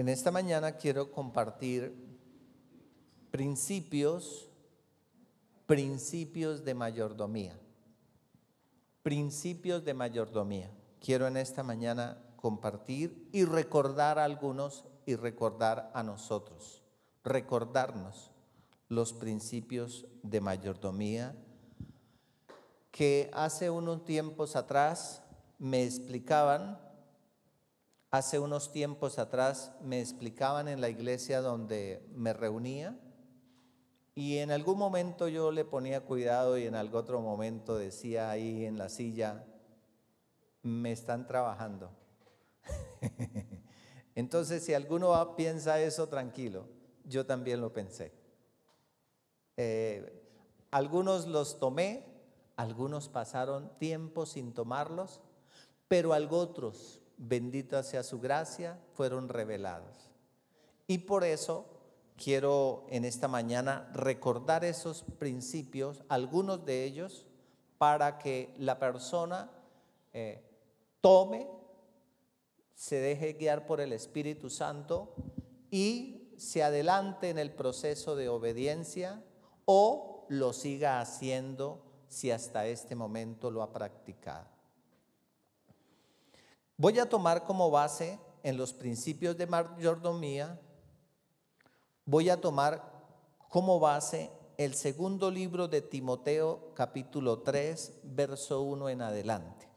En esta mañana quiero compartir principios, principios de mayordomía. Principios de mayordomía. Quiero en esta mañana compartir y recordar a algunos y recordar a nosotros. Recordarnos los principios de mayordomía que hace unos tiempos atrás me explicaban Hace unos tiempos atrás me explicaban en la iglesia donde me reunía y en algún momento yo le ponía cuidado y en algún otro momento decía ahí en la silla, me están trabajando. Entonces, si alguno piensa eso, tranquilo, yo también lo pensé. Eh, algunos los tomé, algunos pasaron tiempo sin tomarlos, pero algo otros bendita sea su gracia, fueron revelados. Y por eso quiero en esta mañana recordar esos principios, algunos de ellos, para que la persona eh, tome, se deje guiar por el Espíritu Santo y se adelante en el proceso de obediencia o lo siga haciendo si hasta este momento lo ha practicado. Voy a tomar como base en los principios de mayordomía, voy a tomar como base el segundo libro de Timoteo capítulo 3, verso 1 en adelante.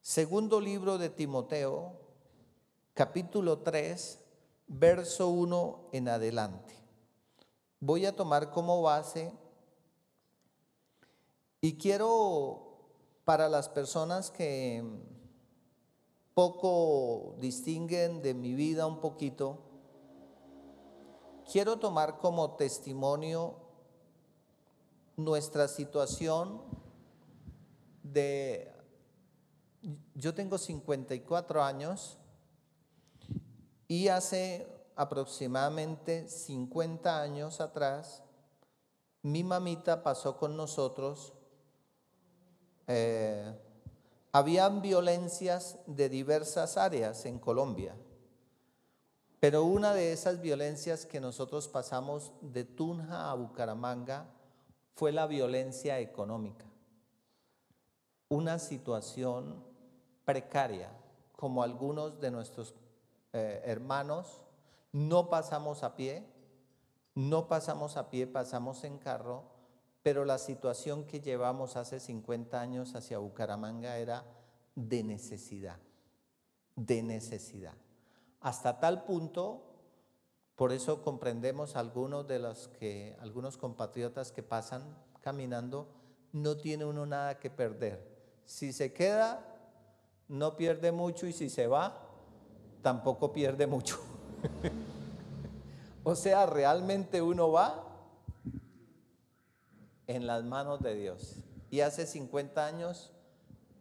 Segundo libro de Timoteo capítulo 3, verso 1 en adelante. Voy a tomar como base y quiero para las personas que poco distinguen de mi vida un poquito, quiero tomar como testimonio nuestra situación de, yo tengo 54 años y hace aproximadamente 50 años atrás, mi mamita pasó con nosotros eh, habían violencias de diversas áreas en Colombia, pero una de esas violencias que nosotros pasamos de Tunja a Bucaramanga fue la violencia económica. Una situación precaria, como algunos de nuestros eh, hermanos, no pasamos a pie, no pasamos a pie, pasamos en carro, pero la situación que llevamos hace 50 años hacia Bucaramanga era de necesidad, de necesidad. Hasta tal punto, por eso comprendemos algunos de los que, algunos compatriotas que pasan caminando, no tiene uno nada que perder. Si se queda, no pierde mucho y si se va, tampoco pierde mucho. o sea, realmente uno va en las manos de Dios. Y hace 50 años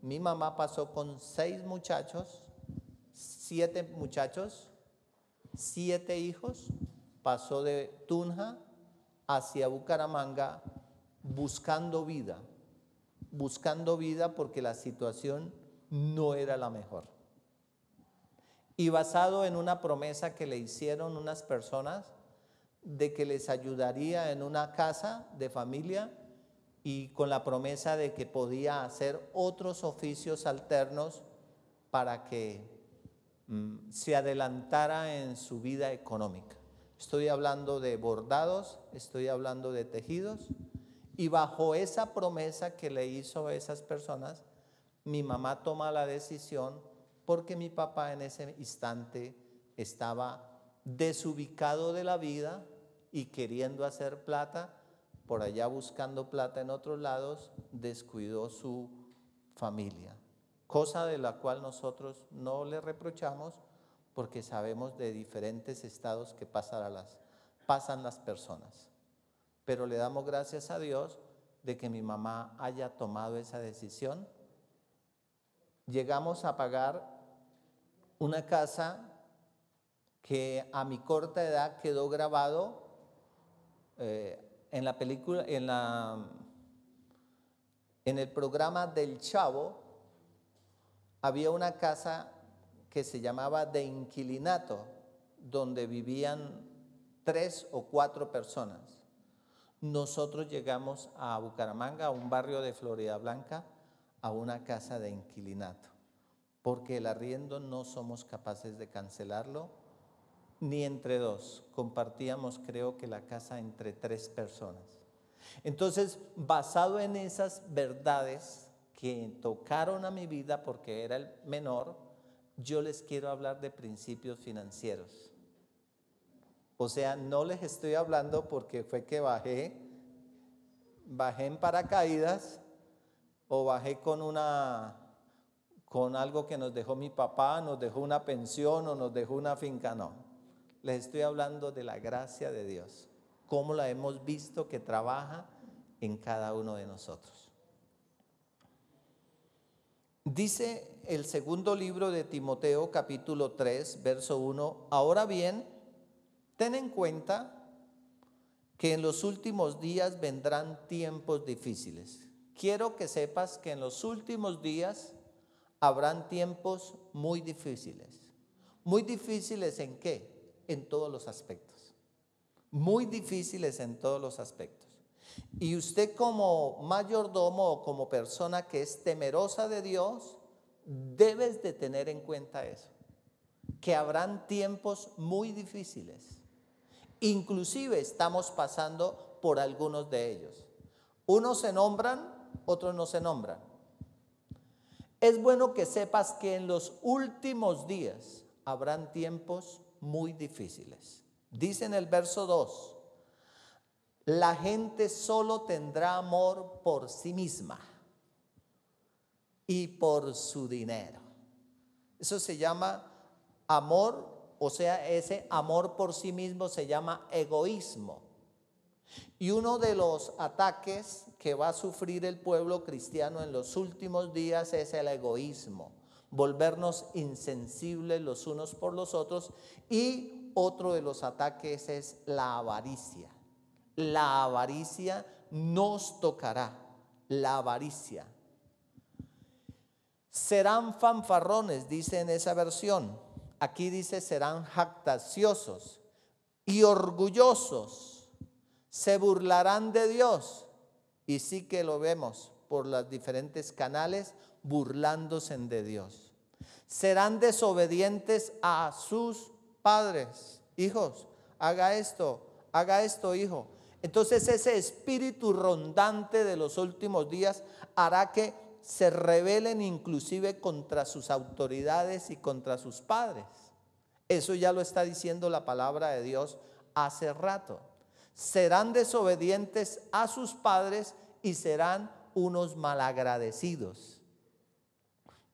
mi mamá pasó con seis muchachos, siete muchachos, siete hijos, pasó de Tunja hacia Bucaramanga buscando vida, buscando vida porque la situación no era la mejor. Y basado en una promesa que le hicieron unas personas de que les ayudaría en una casa de familia y con la promesa de que podía hacer otros oficios alternos para que mm, se adelantara en su vida económica. Estoy hablando de bordados, estoy hablando de tejidos y bajo esa promesa que le hizo a esas personas, mi mamá toma la decisión porque mi papá en ese instante estaba desubicado de la vida y queriendo hacer plata, por allá buscando plata en otros lados, descuidó su familia. Cosa de la cual nosotros no le reprochamos porque sabemos de diferentes estados que pasan las, pasan las personas. Pero le damos gracias a Dios de que mi mamá haya tomado esa decisión. Llegamos a pagar una casa que a mi corta edad quedó grabado eh, en la película, en, la, en el programa del Chavo, había una casa que se llamaba de inquilinato, donde vivían tres o cuatro personas. Nosotros llegamos a Bucaramanga, a un barrio de Florida Blanca, a una casa de inquilinato, porque el arriendo no somos capaces de cancelarlo, ni entre dos. Compartíamos, creo que la casa entre tres personas. Entonces, basado en esas verdades que tocaron a mi vida porque era el menor, yo les quiero hablar de principios financieros. O sea, no les estoy hablando porque fue que bajé, bajé en paracaídas o bajé con una con algo que nos dejó mi papá, nos dejó una pensión o nos dejó una finca, no. Les estoy hablando de la gracia de Dios, cómo la hemos visto que trabaja en cada uno de nosotros. Dice el segundo libro de Timoteo capítulo 3, verso 1, ahora bien, Ten en cuenta que en los últimos días vendrán tiempos difíciles. Quiero que sepas que en los últimos días habrán tiempos muy difíciles. Muy difíciles en qué? En todos los aspectos. Muy difíciles en todos los aspectos. Y usted como mayordomo o como persona que es temerosa de Dios, debes de tener en cuenta eso. Que habrán tiempos muy difíciles. Inclusive estamos pasando por algunos de ellos. Unos se nombran, otros no se nombran. Es bueno que sepas que en los últimos días habrán tiempos muy difíciles. Dice en el verso 2, la gente solo tendrá amor por sí misma y por su dinero. Eso se llama amor o sea, ese amor por sí mismo se llama egoísmo. Y uno de los ataques que va a sufrir el pueblo cristiano en los últimos días es el egoísmo, volvernos insensibles los unos por los otros. Y otro de los ataques es la avaricia. La avaricia nos tocará, la avaricia. Serán fanfarrones, dice en esa versión aquí dice serán jactaciosos y orgullosos, se burlarán de Dios. Y sí que lo vemos por los diferentes canales burlándose de Dios. Serán desobedientes a sus padres. Hijos, haga esto, haga esto, hijo. Entonces ese espíritu rondante de los últimos días hará que se rebelen inclusive contra sus autoridades y contra sus padres. Eso ya lo está diciendo la palabra de Dios hace rato. Serán desobedientes a sus padres y serán unos malagradecidos.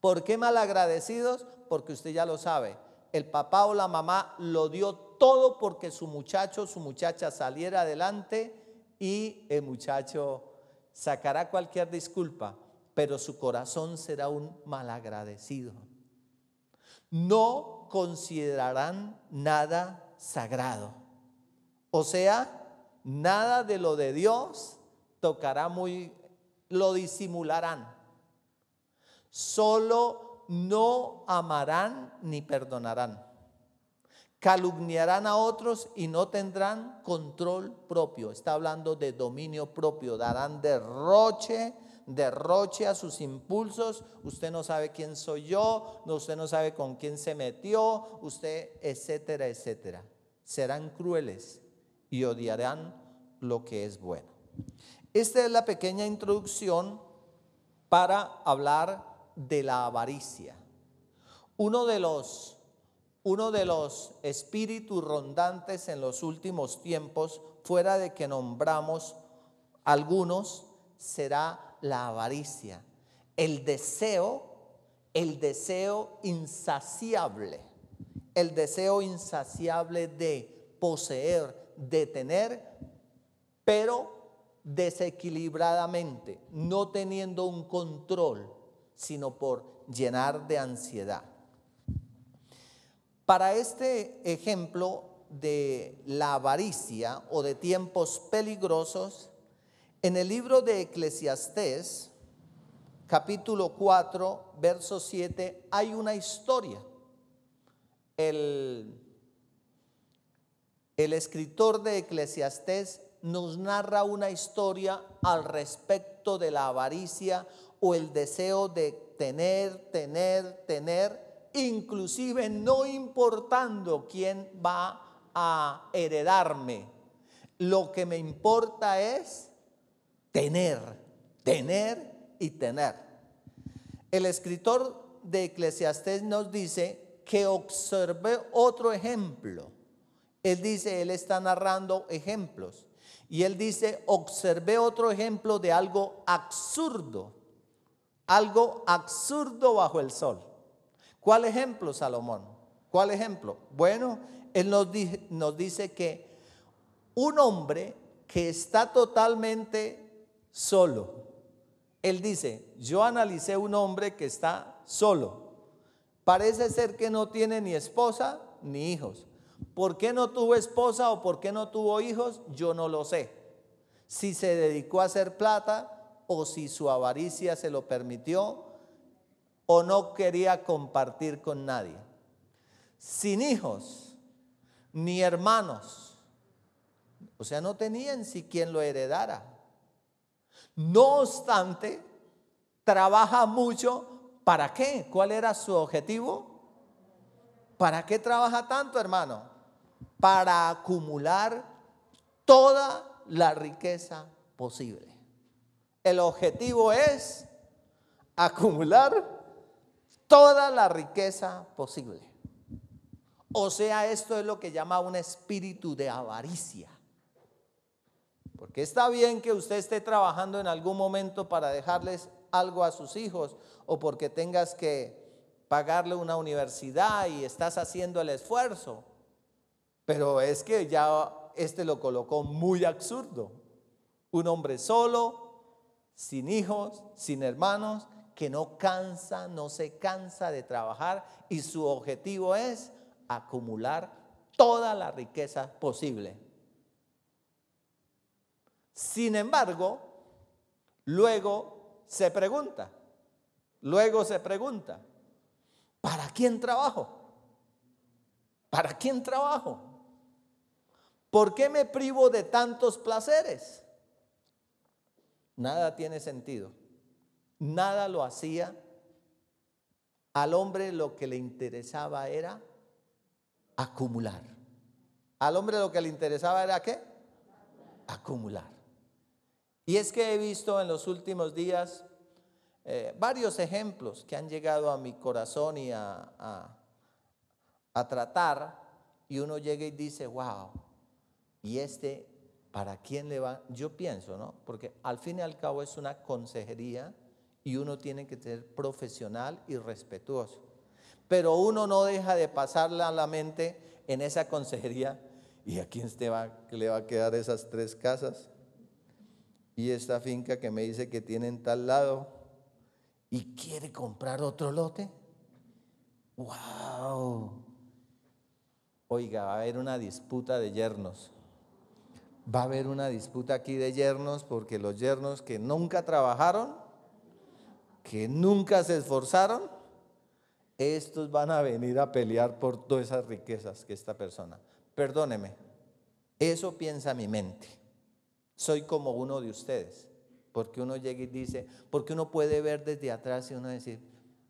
¿Por qué malagradecidos? Porque usted ya lo sabe. El papá o la mamá lo dio todo porque su muchacho, su muchacha saliera adelante y el muchacho sacará cualquier disculpa pero su corazón será un malagradecido. No considerarán nada sagrado. O sea, nada de lo de Dios tocará muy, lo disimularán. Solo no amarán ni perdonarán. Calumniarán a otros y no tendrán control propio. Está hablando de dominio propio. Darán derroche derroche a sus impulsos, usted no sabe quién soy yo, usted no sabe con quién se metió, usted, etcétera, etcétera. Serán crueles y odiarán lo que es bueno. Esta es la pequeña introducción para hablar de la avaricia. Uno de los uno de los espíritus rondantes en los últimos tiempos, fuera de que nombramos algunos, será la avaricia, el deseo, el deseo insaciable, el deseo insaciable de poseer, de tener, pero desequilibradamente, no teniendo un control, sino por llenar de ansiedad. Para este ejemplo de la avaricia o de tiempos peligrosos, en el libro de Eclesiastés, capítulo 4, verso 7, hay una historia. el, el escritor de Eclesiastés nos narra una historia al respecto de la avaricia o el deseo de tener, tener, tener, inclusive no importando quién va a heredarme. Lo que me importa es tener, tener y tener. El escritor de Eclesiastés nos dice que observe otro ejemplo. Él dice, él está narrando ejemplos. Y él dice, observé otro ejemplo de algo absurdo, algo absurdo bajo el sol. ¿Cuál ejemplo, Salomón? ¿Cuál ejemplo? Bueno, él nos, dice que un hombre que está totalmente solo, él dice, yo analicé un hombre que está solo. Parece ser que no tiene ni esposa ni hijos. ¿Por qué no tuvo esposa o por qué no tuvo hijos? Yo no lo sé. Si se dedicó a hacer plata o si su avaricia se lo permitió o no quería compartir con nadie. Sin hijos ni hermanos. O sea, no tenían si quien lo heredara. No obstante, trabaja mucho. ¿Para qué? ¿Cuál era su objetivo? ¿Para qué trabaja tanto, hermano? Para acumular toda la riqueza posible. El objetivo es acumular toda la riqueza posible. O sea, esto es lo que llama un espíritu de avaricia. Porque está bien que usted esté trabajando en algún momento para dejarles algo a sus hijos o porque tengas que pagarle una universidad y estás haciendo el esfuerzo. Pero es que ya este lo colocó muy absurdo. Un hombre solo, sin hijos, sin hermanos, que no cansa, no se cansa de trabajar y su objetivo es acumular toda la riqueza posible. Sin embargo, luego se pregunta, luego se pregunta, ¿Para quién trabajo? ¿Para quién trabajo? ¿Por qué me privo de tantos placeres? Nada tiene sentido. Nada lo hacía. Al hombre lo que le interesaba era acumular. Al hombre lo que le interesaba era qué? Acumular. Y es que he visto en los últimos días eh, varios ejemplos que han llegado a mi corazón y a, a, tratar, y uno llega y dice, wow, y este, ¿para quién le va? Yo pienso, ¿no? Porque al fin y al cabo es una consejería y uno tiene que ser profesional y respetuoso. Pero uno no deja de pasarle a la mente en esa consejería. ¿Y a quién va, le va a quedar esas tres casas? Y esta finca que me dice que tiene en tal lado y quiere comprar otro lote. ¡Wow! Oiga, va a haber una disputa de yernos. Va a haber una disputa aquí de yernos porque los yernos que nunca trabajaron, que nunca se esforzaron, estos van a venir a pelear por todas esas riquezas que esta persona. Perdóneme, eso piensa mi mente. Soy como uno de ustedes. Porque uno llega y dice, porque uno puede ver desde atrás y uno decir,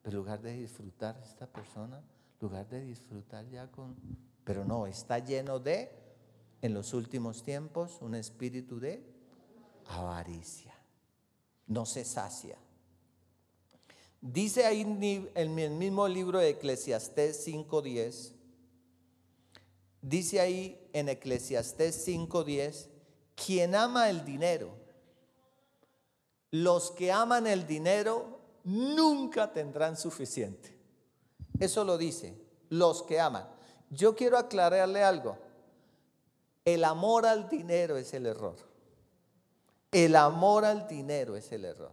pero en lugar de disfrutar esta persona, lugar de disfrutar ya con... Pero no, está lleno de, en los últimos tiempos, un espíritu de avaricia. No se sacia. Dice ahí en el mismo libro de Eclesiastés 5.10, dice ahí en Eclesiastés 5.10, quien ama el dinero, los que aman el dinero nunca tendrán suficiente. Eso lo dice, los que aman. Yo quiero aclararle algo. El amor al dinero es el error. El amor al dinero es el error.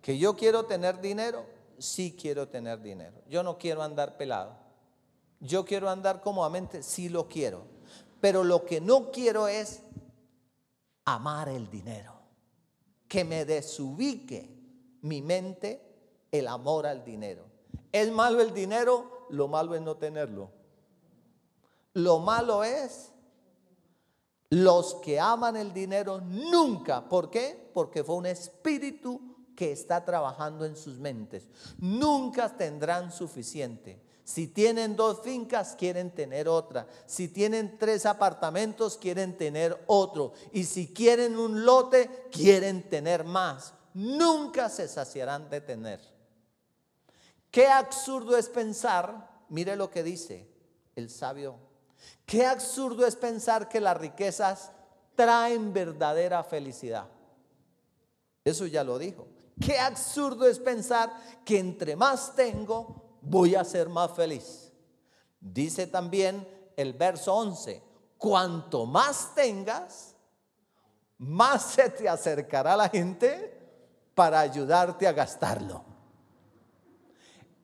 Que yo quiero tener dinero, sí quiero tener dinero. Yo no quiero andar pelado. Yo quiero andar cómodamente, sí lo quiero. Pero lo que no quiero es amar el dinero que me desubique mi mente el amor al dinero. ¿Es malo el dinero? Lo malo es no tenerlo. Lo malo es los que aman el dinero nunca. ¿Por qué? Porque fue un espíritu que está trabajando en sus mentes. Nunca tendrán suficiente. Si tienen dos fincas, quieren tener otra. Si tienen tres apartamentos, quieren tener otro. Y si quieren un lote, quieren tener más. Nunca se saciarán de tener. Qué absurdo es pensar, mire lo que dice el sabio Qué absurdo es pensar que las riquezas traen verdadera felicidad. Eso ya lo dijo. Qué absurdo es pensar que entre más tengo, voy a ser más feliz. Dice también el verso 11, cuanto más tengas, más se te acercará la gente para ayudarte a gastarlo.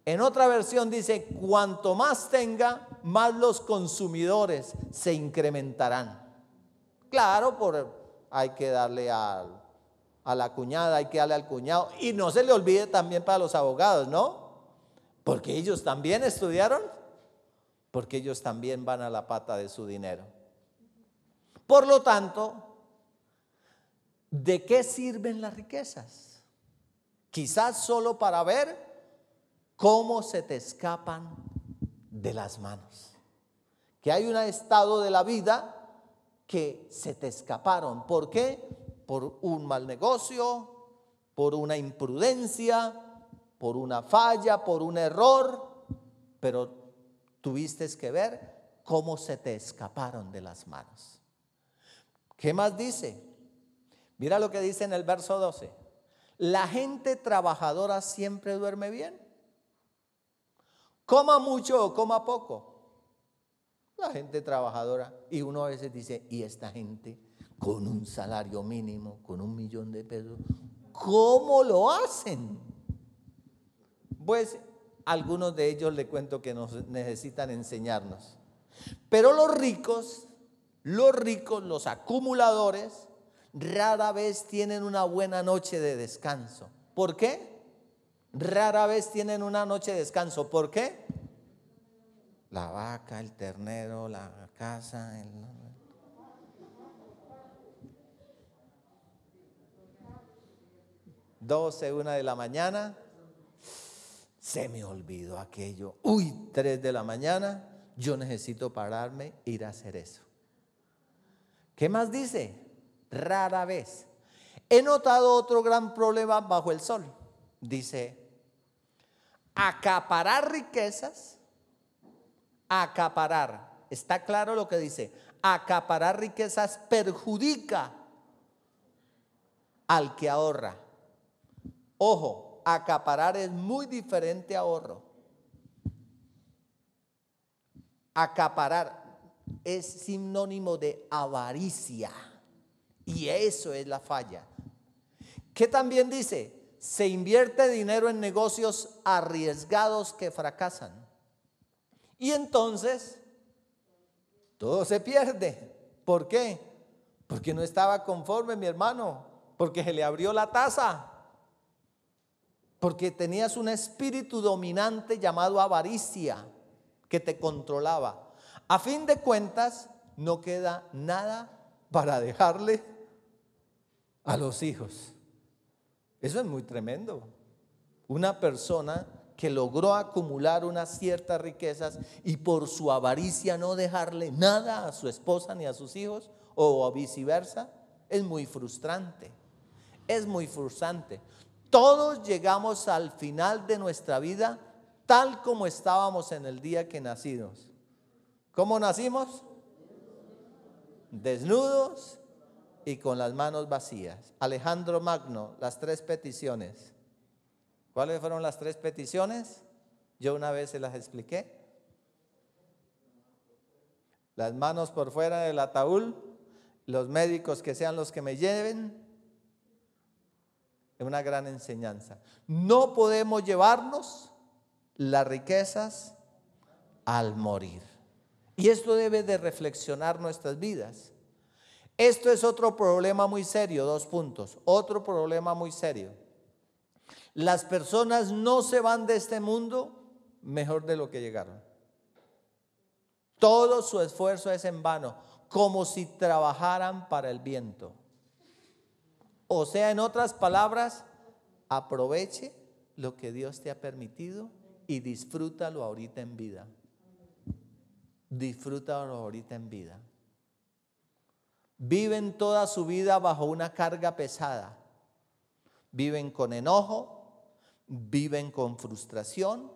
En otra versión dice, cuanto más tenga, más los consumidores se incrementarán. Claro, por, hay que darle a, a la cuñada, hay que darle al cuñado. Y no se le olvide también para los abogados, ¿no? Porque ellos también estudiaron, porque ellos también van a la pata de su dinero. Por lo tanto, ¿de qué sirven las riquezas? Quizás solo para ver cómo se te escapan de las manos. Que hay un estado de la vida que se te escaparon. ¿Por qué? Por un mal negocio, por una imprudencia, por una falla, por un error, pero tuviste que ver cómo se te escaparon de las manos. ¿Qué más dice? Mira lo que dice en el verso 12. La gente trabajadora siempre duerme bien. Coma mucho o coma poco. La gente trabajadora. Y uno a veces dice, ¿y esta gente con un salario mínimo, con un millón de pesos, cómo lo hacen? Pues algunos de ellos le cuento que nos necesitan enseñarnos. Pero los ricos, los ricos, los acumuladores, rara vez tienen una buena noche de descanso. ¿Por qué? Rara vez tienen una noche de descanso. ¿Por qué? La vaca, el ternero, la casa. El... 12, una de la mañana. Se me olvidó aquello. Uy, 3 de la mañana. Yo necesito pararme ir a hacer eso. ¿Qué más dice? Rara vez. He notado otro gran problema bajo el sol. Dice, acaparar riquezas, acaparar, está claro lo que dice, acaparar riquezas perjudica al que ahorra. Ojo, acaparar es muy diferente a ahorro. Acaparar es sinónimo de avaricia. Y eso es la falla. ¿Qué también dice? se invierte dinero en negocios arriesgados que fracasan. Y entonces, todo se pierde. ¿Por qué? Porque no estaba conforme mi hermano, porque se le abrió la taza, porque tenías un espíritu dominante llamado avaricia que te controlaba. A fin de cuentas, no queda nada para dejarle a los hijos. Eso es muy tremendo. Una persona que logró acumular unas ciertas riquezas y por su avaricia no dejarle nada a su esposa ni a sus hijos o viceversa, es muy frustrante. Es muy frustrante. Todos llegamos al final de nuestra vida tal como estábamos en el día que nacimos. ¿Cómo nacimos? Desnudos y con las manos vacías. Alejandro Magno, las tres peticiones. ¿Cuáles fueron las tres peticiones? Yo una vez se las expliqué. Las manos por fuera del ataúd, los médicos que sean los que me lleven. Es una gran enseñanza. No podemos llevarnos las riquezas al morir. Y esto debe de reflexionar nuestras vidas. Esto es otro problema muy serio, dos puntos. Otro problema muy serio. Las personas no se van de este mundo mejor de lo que llegaron. Todo su esfuerzo es en vano, como si trabajaran para el viento. O sea, en otras palabras, aproveche lo que Dios te ha permitido y disfrútalo ahorita en vida. Disfrútalo ahorita en vida. Viven toda su vida bajo una carga pesada. Viven con enojo, viven con frustración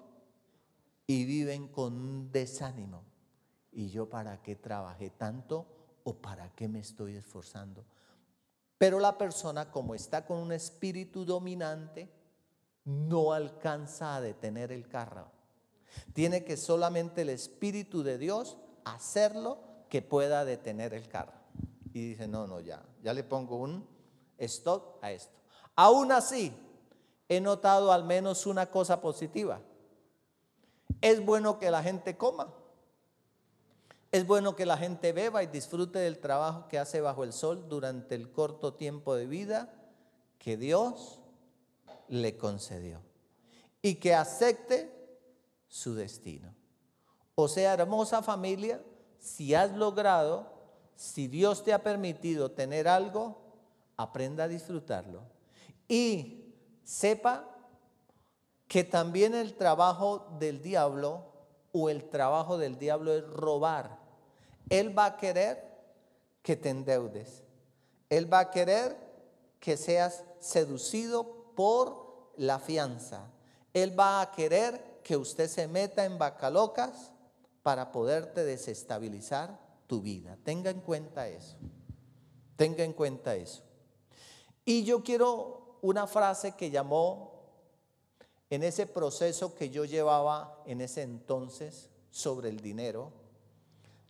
y viven con desánimo. ¿Y yo para qué trabajé tanto o para qué me estoy esforzando? Pero la persona como está con un espíritu dominante, no alcanza a detener el carro. Tiene que solamente el espíritu de Dios hacerlo que pueda detener el carro. Y dice, no, no, ya, ya le pongo un stop a esto. Aún así, he notado al menos una cosa positiva. Es bueno que la gente coma. Es bueno que la gente beba y disfrute del trabajo que hace bajo el sol durante el corto tiempo de vida que Dios le concedió. Y que acepte su destino. O sea, hermosa familia, si has logrado, si Dios te ha permitido tener algo, aprenda a disfrutarlo. Y sepa que también el trabajo del diablo o el trabajo del diablo es robar. Él va a querer que te endeudes. Él va a querer que seas seducido por la fianza. Él va a querer que usted se meta en bacalocas para poderte desestabilizar tu vida. Tenga en cuenta eso. Tenga en cuenta eso. Y yo quiero una frase que llamó en ese proceso que yo llevaba en ese entonces sobre el dinero,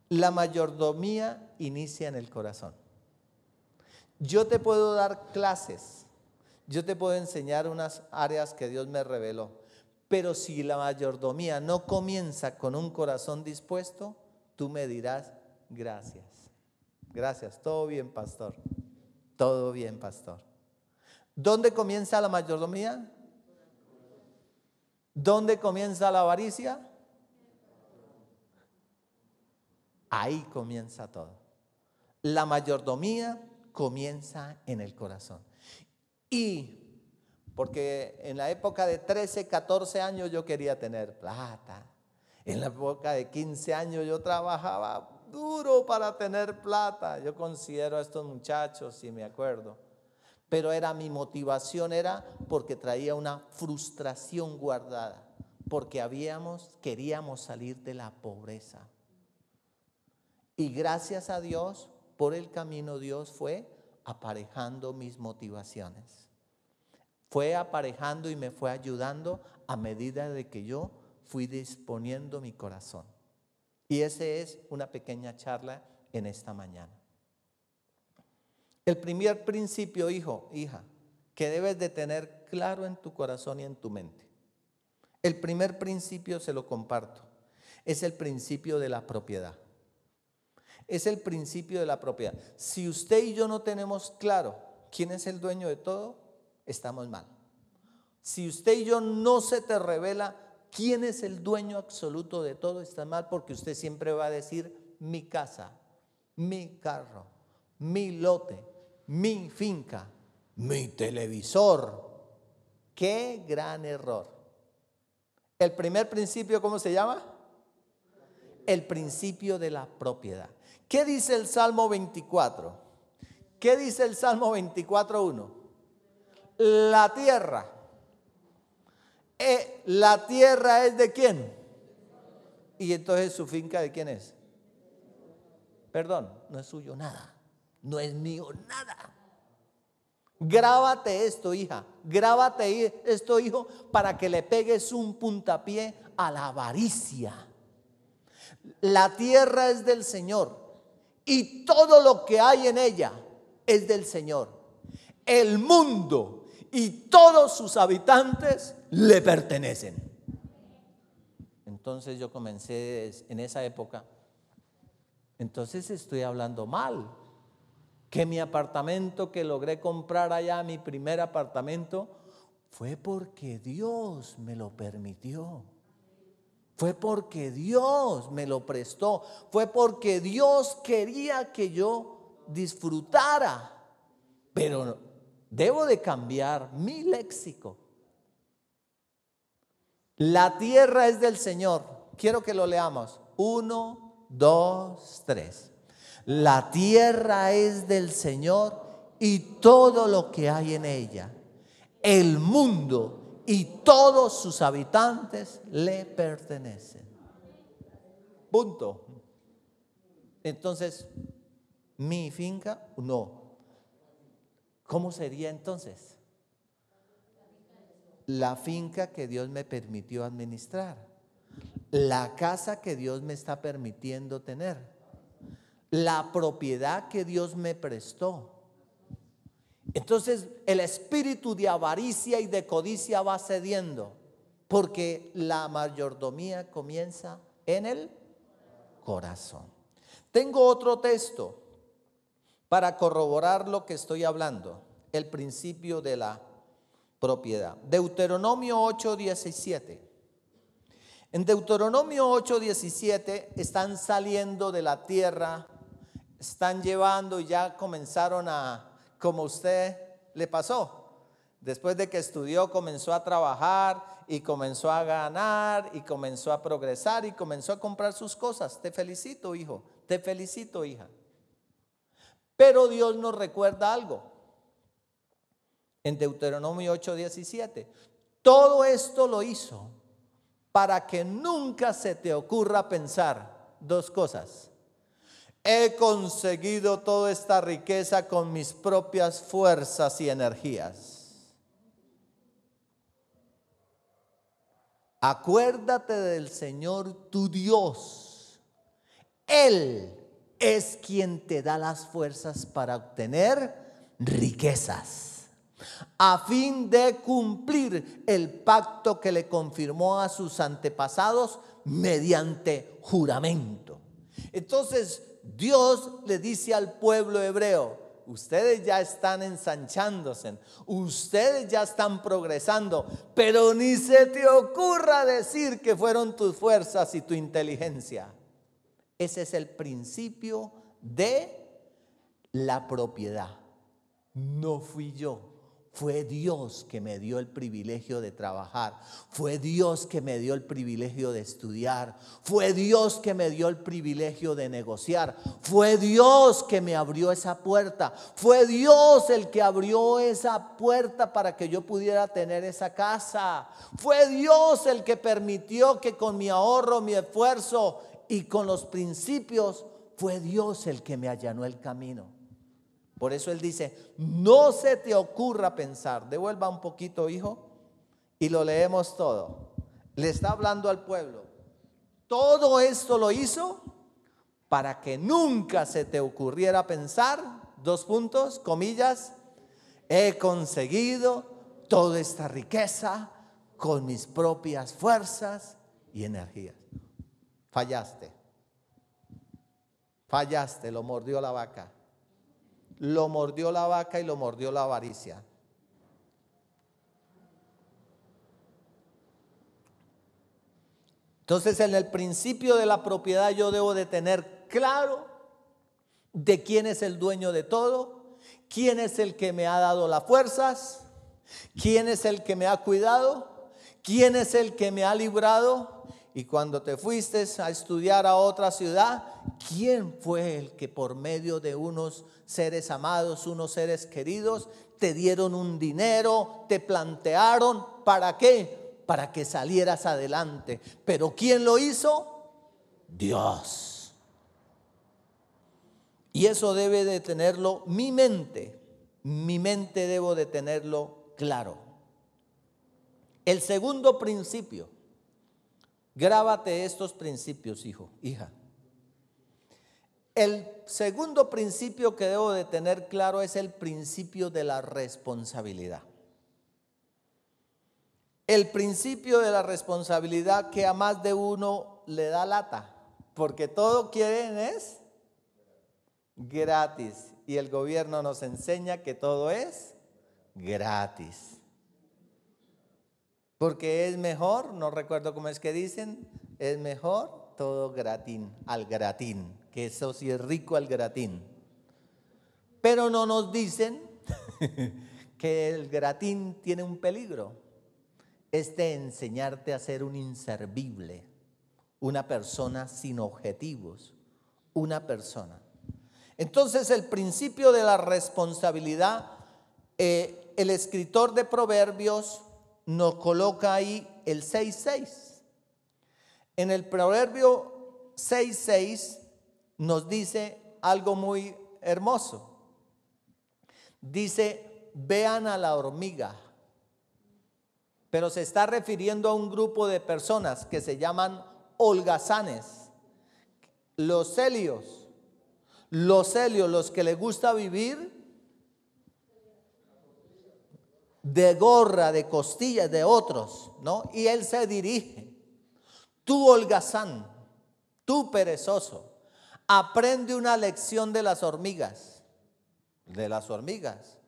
la mayordomía inicia en el corazón. Yo te puedo dar clases, yo te puedo enseñar unas áreas que Dios me reveló, pero si la mayordomía no comienza con un corazón dispuesto, tú me dirás gracias. Gracias, todo bien, pastor. Todo bien, pastor. ¿Dónde comienza la mayordomía? ¿Dónde comienza la avaricia? Ahí comienza todo. La mayordomía comienza en el corazón. Y porque en la época de 13, 14 años yo quería tener plata. En la época de 15 años yo trabajaba duro para tener plata. Yo considero a estos muchachos, si me acuerdo. Pero era mi motivación, era porque traía una frustración guardada. Porque habíamos, queríamos salir de la pobreza. Y gracias a Dios, por el camino Dios fue aparejando mis motivaciones. Fue aparejando y me fue ayudando a medida de que yo fui disponiendo mi corazón. Y ese es una pequeña charla en esta mañana. El primer principio, hijo, hija, que debes de tener claro en tu corazón y en tu mente. El primer principio se lo comparto. Es el principio de la propiedad es el principio de la propiedad. Si usted y yo no tenemos claro quién es el dueño de todo, estamos mal. Si usted y yo no se te revela quién es el dueño absoluto de todo, está mal porque usted siempre va a decir mi casa, mi carro, mi lote, mi finca, mi televisor. Qué gran error. El primer principio, ¿cómo se llama? El principio de la propiedad. ¿Qué dice el Salmo 24? ¿Qué dice el Salmo 24.1? La tierra. Eh, la tierra es de quién? Y entonces su finca de quién es? Perdón, no es suyo nada. No es mío nada. Grábate esto, hija. Grábate esto, hijo, para que le pegues un puntapié a la avaricia. La tierra es del Señor y todo lo que hay en ella es del Señor. El mundo y todos sus habitantes le pertenecen. Entonces yo comencé en esa época, entonces estoy hablando mal, que mi apartamento que logré comprar allá, mi primer apartamento, fue porque Dios me lo permitió. Fue porque Dios me lo prestó. Fue porque Dios quería que yo disfrutara. Pero debo de cambiar mi léxico. La tierra es del Señor. Quiero que lo leamos. Uno, dos, tres. La tierra es del Señor y todo lo que hay en ella. El mundo y todos sus habitantes le pertenecen. Punto. Entonces, mi finca, no. ¿Cómo sería entonces? La finca que Dios me permitió administrar. La casa que Dios me está permitiendo tener. La propiedad que Dios me prestó entonces el espíritu de avaricia y de codicia va cediendo, porque la mayordomía comienza en el corazón. Tengo otro texto para corroborar lo que estoy hablando, el principio de la propiedad. Deuteronomio 8:17. En Deuteronomio 8:17 están saliendo de la tierra, están llevando y ya comenzaron a como usted le pasó. Después de que estudió, comenzó a trabajar y comenzó a ganar y comenzó a progresar y comenzó a comprar sus cosas. Te felicito, hijo. Te felicito, hija. Pero Dios nos recuerda algo. En Deuteronomio 8:17. Todo esto lo hizo para que nunca se te ocurra pensar dos cosas he conseguido toda esta riqueza con mis propias fuerzas y energías. Acuérdate del Señor tu Dios. Él es quien te da las fuerzas para obtener riquezas a fin de cumplir el pacto que le confirmó a sus antepasados mediante juramento. Entonces, Dios le dice al pueblo hebreo, ustedes ya están ensanchándose, ustedes ya están progresando, pero ni se te ocurra decir que fueron tus fuerzas y tu inteligencia. Ese es el principio de la propiedad. No fui yo. Fue Dios que me dio el privilegio de trabajar. Fue Dios que me dio el privilegio de estudiar. Fue Dios que me dio el privilegio de negociar. Fue Dios que me abrió esa puerta. Fue Dios el que abrió esa puerta para que yo pudiera tener esa casa. Fue Dios el que permitió que con mi ahorro, mi esfuerzo y con los principios, fue Dios el que me allanó el camino. Por eso él dice, no se te ocurra pensar, devuelva un poquito, hijo, y lo leemos todo. Le está hablando al pueblo. Todo esto lo hizo para que nunca se te ocurriera pensar, dos puntos, comillas, he conseguido toda esta riqueza con mis propias fuerzas y energías. Fallaste. Fallaste, lo mordió la vaca lo mordió la vaca y lo mordió la avaricia. Entonces en el principio de la propiedad yo debo de tener claro de quién es el dueño de todo, quién es el que me ha dado las fuerzas, quién es el que me ha cuidado, quién es el que me ha librado. Y cuando te fuiste a estudiar a otra ciudad, ¿quién fue el que por medio de unos seres amados, unos seres queridos, te dieron un dinero, te plantearon, ¿para qué? Para que salieras adelante. Pero ¿quién lo hizo? Dios. Y eso debe de tenerlo mi mente. Mi mente debo de tenerlo claro. El segundo principio. Grábate estos principios, hijo, hija. El segundo principio que debo de tener claro es el principio de la responsabilidad. El principio de la responsabilidad que a más de uno le da lata, porque todo quieren es gratis y el gobierno nos enseña que todo es gratis. Porque es mejor, no recuerdo cómo es que dicen, es mejor todo gratín, al gratín, que eso sí es rico al gratín. Pero no nos dicen que el gratín tiene un peligro. Es de enseñarte a ser un inservible, una persona sin objetivos, una persona. Entonces el principio de la responsabilidad, eh, el escritor de Proverbios nos coloca ahí el 6.6. En el Proverbio 6.6 nos dice algo muy hermoso. Dice, vean a la hormiga. Pero se está refiriendo a un grupo de personas que se llaman holgazanes, los celios, los celios, los que les gusta vivir de gorra, de costillas de otros, ¿no? Y él se dirige, tú holgazán, tú perezoso, aprende una lección de las hormigas, de las hormigas,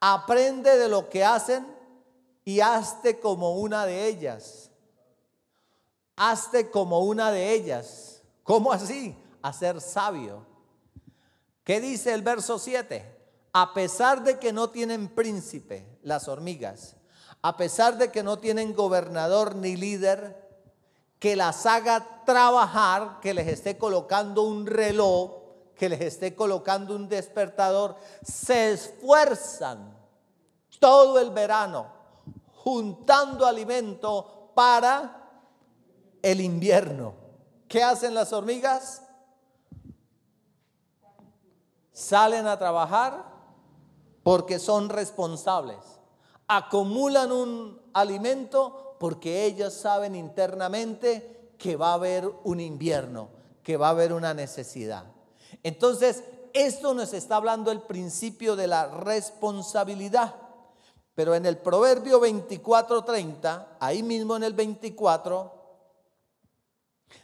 aprende de lo que hacen y hazte como una de ellas. Hazte como una de ellas. ¿Cómo así? A ser sabio. ¿Qué dice el verso 7? A pesar de que no tienen príncipe, las hormigas, a pesar de que no tienen gobernador ni líder, que las haga trabajar, que les esté colocando un reloj, que les esté colocando un despertador, se esfuerzan todo el verano juntando alimento para el invierno. ¿Qué hacen las hormigas? Salen a trabajar porque son responsables. Acumulan un alimento porque ellos saben internamente que va a haber un invierno, que va a haber una necesidad. Entonces, esto nos está hablando el principio de la responsabilidad. Pero en el Proverbio 24:30, ahí mismo en el 24,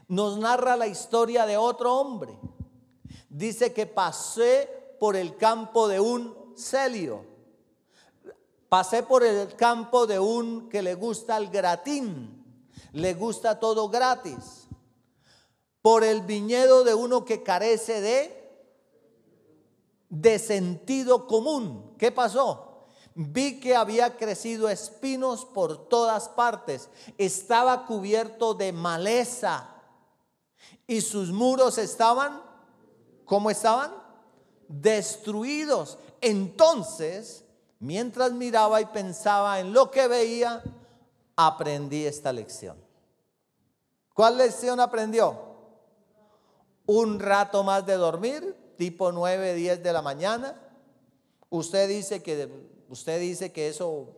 nos narra la historia de otro hombre. Dice que pasé por el campo de un celio. Pasé por el campo de un que le gusta el gratín, le gusta todo gratis. Por el viñedo de uno que carece de de sentido común. ¿Qué pasó? Vi que había crecido espinos por todas partes. Estaba cubierto de maleza. Y sus muros estaban, ¿cómo estaban? Destruidos. Entonces, mientras miraba y pensaba en lo que veía, aprendí esta lección. ¿Cuál lección aprendió? Un rato más de dormir, tipo 9, 10 de la mañana. Usted dice que usted dice que eso,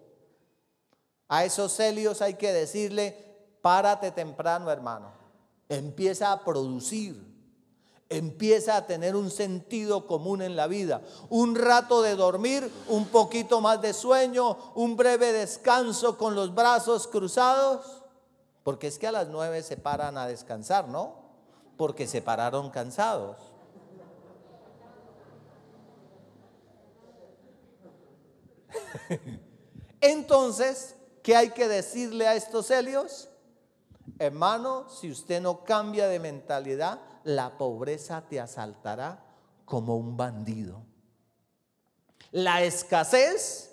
a esos celios hay que decirle, párate temprano, hermano. Empieza a producir, empieza a tener un sentido común en la vida. Un rato de dormir, un poquito más de sueño, un breve descanso con los brazos cruzados. Porque es que a las nueve se paran a descansar, ¿no? Porque se pararon cansados. Entonces, ¿qué hay que decirle a estos helios? Hermano, si usted no cambia de mentalidad, la pobreza te asaltará como un bandido. La escasez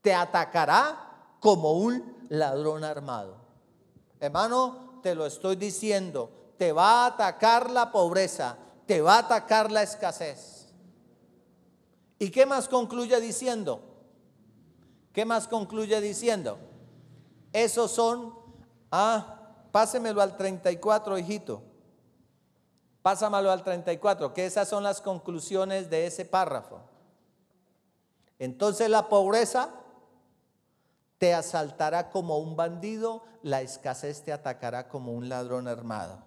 te atacará como un ladrón armado. Hermano, te lo estoy diciendo, te va a atacar la pobreza, te va a atacar la escasez. ¿Y qué más concluye diciendo? ¿Qué más concluye diciendo? Esos son, ah, pásemelo al 34, hijito. Pásamelo al 34, que esas son las conclusiones de ese párrafo. Entonces la pobreza te asaltará como un bandido, la escasez te atacará como un ladrón armado.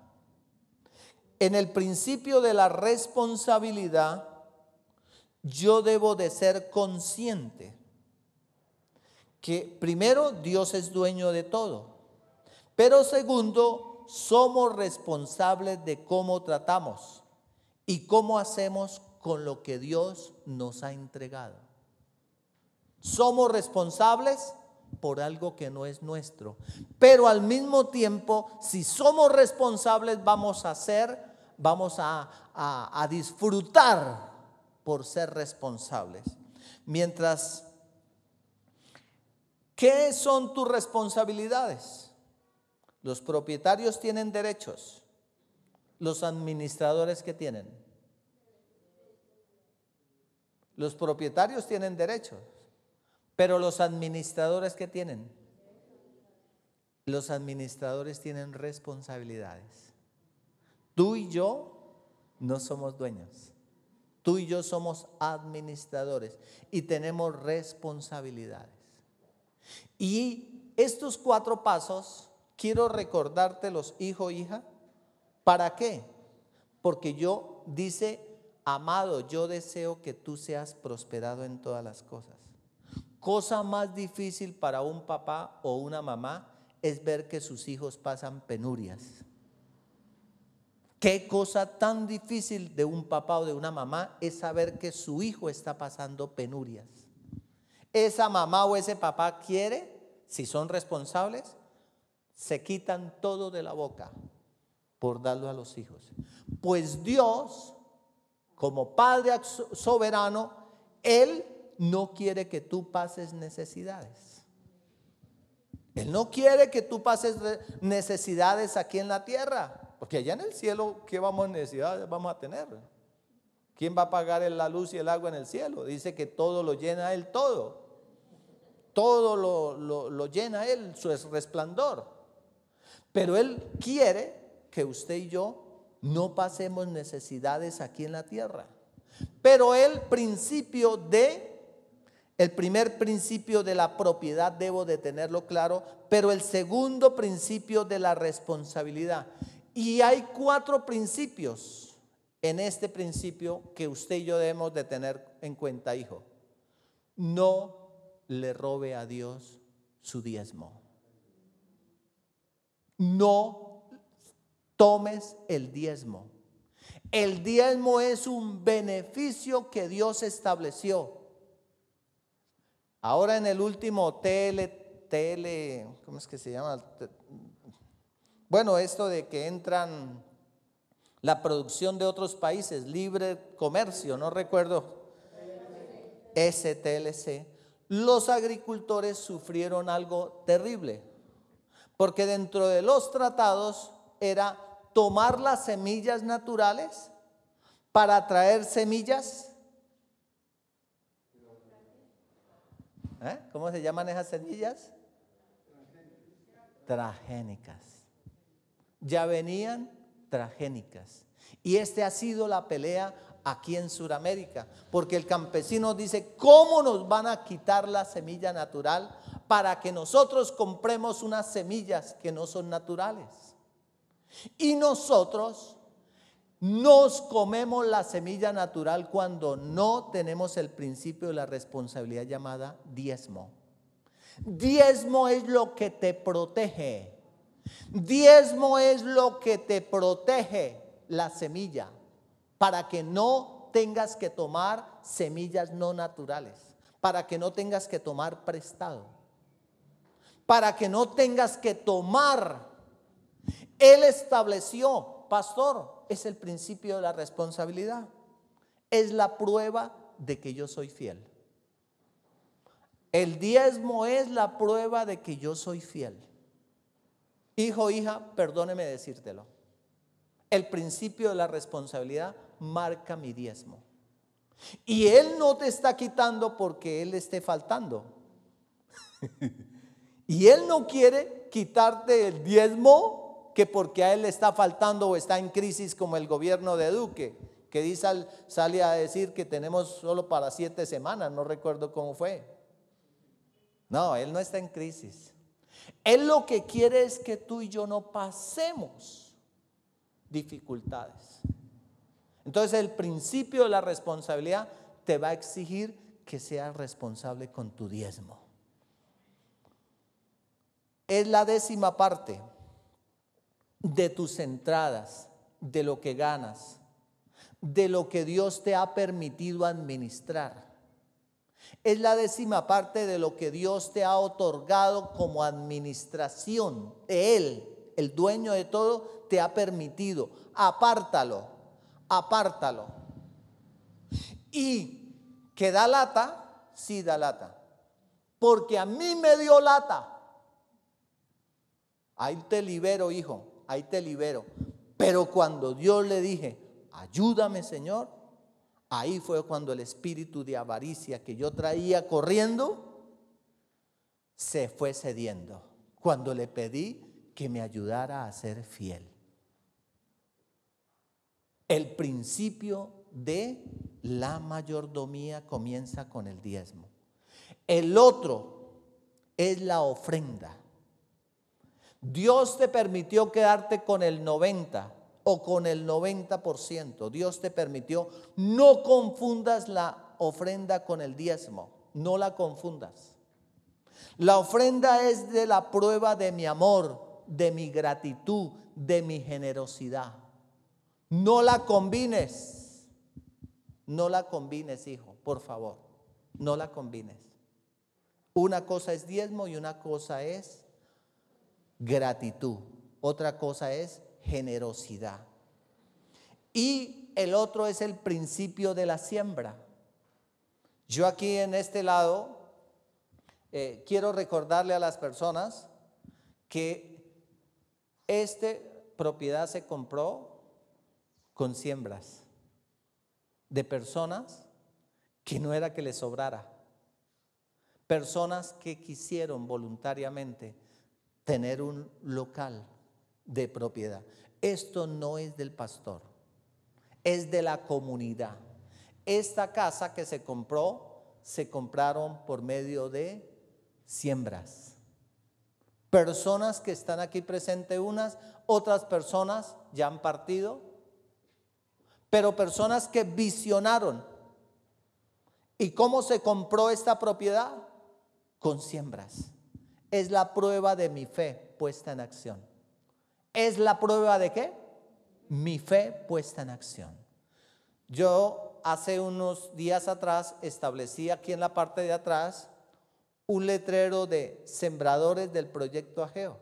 En el principio de la responsabilidad, yo debo de ser consciente que primero Dios es dueño de todo, pero segundo, somos responsables de cómo tratamos y cómo hacemos con lo que Dios nos ha entregado. Somos responsables por algo que no es nuestro. Pero al mismo tiempo, si somos responsables, vamos a ser, vamos a, a disfrutar por ser responsables. Mientras, ¿qué son tus responsabilidades? Los propietarios tienen derechos. Los administradores que tienen. Los propietarios tienen derechos. Pero los administradores que tienen. Los administradores tienen responsabilidades. Tú y yo no somos dueños. Tú y yo somos administradores y tenemos responsabilidades. Y estos cuatro pasos, quiero recordártelos, hijo, hija. ¿Para qué? Porque yo, dice, amado, yo deseo que tú seas prosperado en todas las cosas. Cosa más difícil para un papá o una mamá es ver que sus hijos pasan penurias. Qué cosa tan difícil de un papá o de una mamá es saber que su hijo está pasando penurias. Esa mamá o ese papá quiere, si son responsables, se quitan todo de la boca por darlo a los hijos. Pues Dios, como Padre soberano, Él no quiere que tú pases necesidades. Él no quiere que tú pases necesidades aquí en la tierra. Porque allá en el cielo, ¿qué vamos a necesidad vamos a tener? ¿Quién va a pagar la luz y el agua en el cielo? Dice que todo lo llena Él, todo. Todo lo, lo llena Él, su resplandor. Pero Él quiere que usted y yo no pasemos necesidades aquí en la tierra. Pero el principio de el primer principio de la propiedad debo de tenerlo claro, pero el segundo principio de la responsabilidad. Y hay cuatro principios en este principio que usted y yo debemos de tener en cuenta, hijo. No le robe a Dios su diezmo. No tomes el diezmo. El diezmo es un beneficio que Dios estableció. Ahora en el último tele, ¿cómo es que se llama? Bueno, esto de que entran la producción de otros países, libre comercio, no recuerdo, STLC, los agricultores sufrieron algo terrible, porque dentro de los tratados era tomar las semillas naturales para traer semillas. ¿Eh? ¿Cómo se llaman esas semillas? Tragénicas ya venían tragénicas. Y este ha sido la pelea aquí en Sudamérica, porque el campesino dice, ¿cómo nos van a quitar la semilla natural para que nosotros compremos unas semillas que no son naturales? Y nosotros nos comemos la semilla natural cuando no tenemos el principio de la responsabilidad llamada diezmo. Diezmo es lo que te protege Diezmo es lo que te protege la semilla para que no tengas que tomar semillas no naturales, para que no tengas que tomar prestado, para que no tengas que tomar. Él estableció, pastor, es el principio de la responsabilidad. Es la prueba de que yo soy fiel. El diezmo es la prueba de que yo soy fiel. Hijo, hija, perdóneme decírtelo. El principio de la responsabilidad marca mi diezmo. Y Él no te está quitando porque Él esté faltando. y Él no quiere quitarte el diezmo que porque a Él le está faltando o está en crisis como el gobierno de Duque, que dice, sale a decir que tenemos solo para siete semanas, no recuerdo cómo fue. No, Él no está en crisis. Él lo que quiere es que tú y yo no pasemos dificultades. Entonces el principio de la responsabilidad te va a exigir que seas responsable con tu diezmo. Es la décima parte de tus entradas, de lo que ganas, de lo que Dios te ha permitido administrar. Es la décima parte de lo que Dios te ha otorgado como administración. Él, el dueño de todo, te ha permitido. Apártalo, apártalo. Y que da lata, sí da lata. Porque a mí me dio lata. Ahí te libero, hijo, ahí te libero. Pero cuando Dios le dije, ayúdame Señor, ahí fue cuando el espíritu de avaricia que yo traía corriendo se fue cediendo. Cuando le pedí que me ayudara a ser fiel. El principio de la mayordomía comienza con el diezmo. El otro es la ofrenda. Dios te permitió quedarte con el 90 o con el 90%. Dios te permitió. No confundas la ofrenda con el diezmo. No la confundas. La ofrenda es de la prueba de mi amor, de mi gratitud, de mi generosidad. No la combines. No la combines, hijo, por favor. No la combines. Una cosa es diezmo y una cosa es gratitud. Otra cosa es generosidad. Y el otro es el principio de la siembra. Yo aquí en este lado eh, quiero recordarle a las personas que esta propiedad se compró con siembras de personas que no era que les sobrara, personas que quisieron voluntariamente tener un local de propiedad. Esto no es del pastor, es de la comunidad. Esta casa que se compró, se compraron por medio de siembras. Personas que están aquí presentes unas, otras personas ya han partido, pero personas que visionaron. ¿Y cómo se compró esta propiedad? Con siembras es la prueba de mi fe puesta en acción. ¿Es la prueba de qué? Mi fe puesta en acción. Yo hace unos días atrás establecí aquí en la parte de atrás un letrero de sembradores del proyecto Ageo.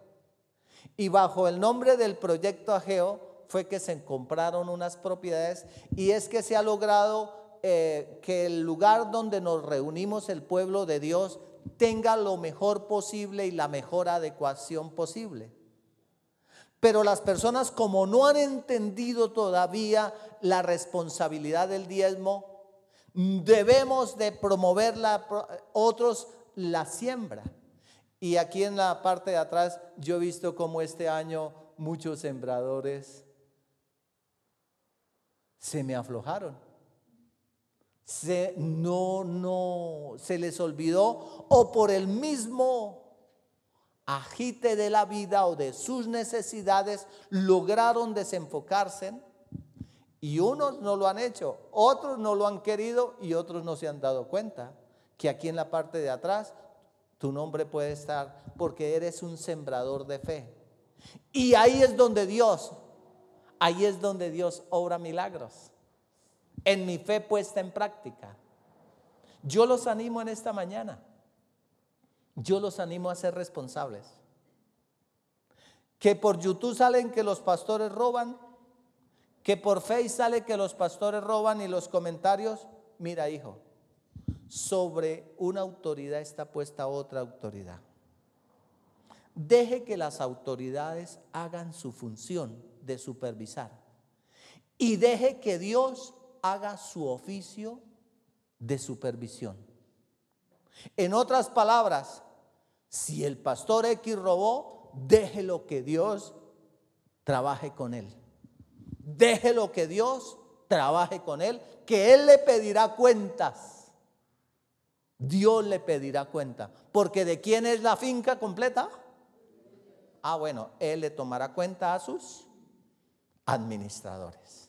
Y bajo el nombre del proyecto Ageo fue que se compraron unas propiedades y es que se ha logrado eh, que el lugar donde nos reunimos el pueblo de Dios tenga lo mejor posible y la mejor adecuación posible. Pero las personas como no han entendido todavía la responsabilidad del diezmo, debemos de promoverla, otros la siembra. Y aquí en la parte de atrás yo he visto como este año muchos sembradores se me aflojaron se, no, no, se les olvidó o por el mismo agite de la vida o de sus necesidades lograron desenfocarse y unos no lo han hecho, otros no lo han querido y otros no se han dado cuenta que aquí en la parte de atrás tu nombre puede estar porque eres un sembrador de fe. Y ahí es donde Dios, ahí es donde Dios obra milagros en mi fe puesta en práctica. Yo los animo en esta mañana. Yo los animo a ser responsables. Que por YouTube salen que los pastores roban, que por Facebook sale que los pastores roban y los comentarios, mira hijo, sobre una autoridad está puesta otra autoridad. Deje que las autoridades hagan su función de supervisar y deje que Dios haga su oficio de supervisión. En otras palabras, si el pastor X robó, déjelo que Dios trabaje con él. Déjelo que Dios trabaje con él, que él le pedirá cuentas. Dios le pedirá cuenta. Porque ¿de quién es la finca completa? Ah, bueno, él le tomará cuenta a sus administradores.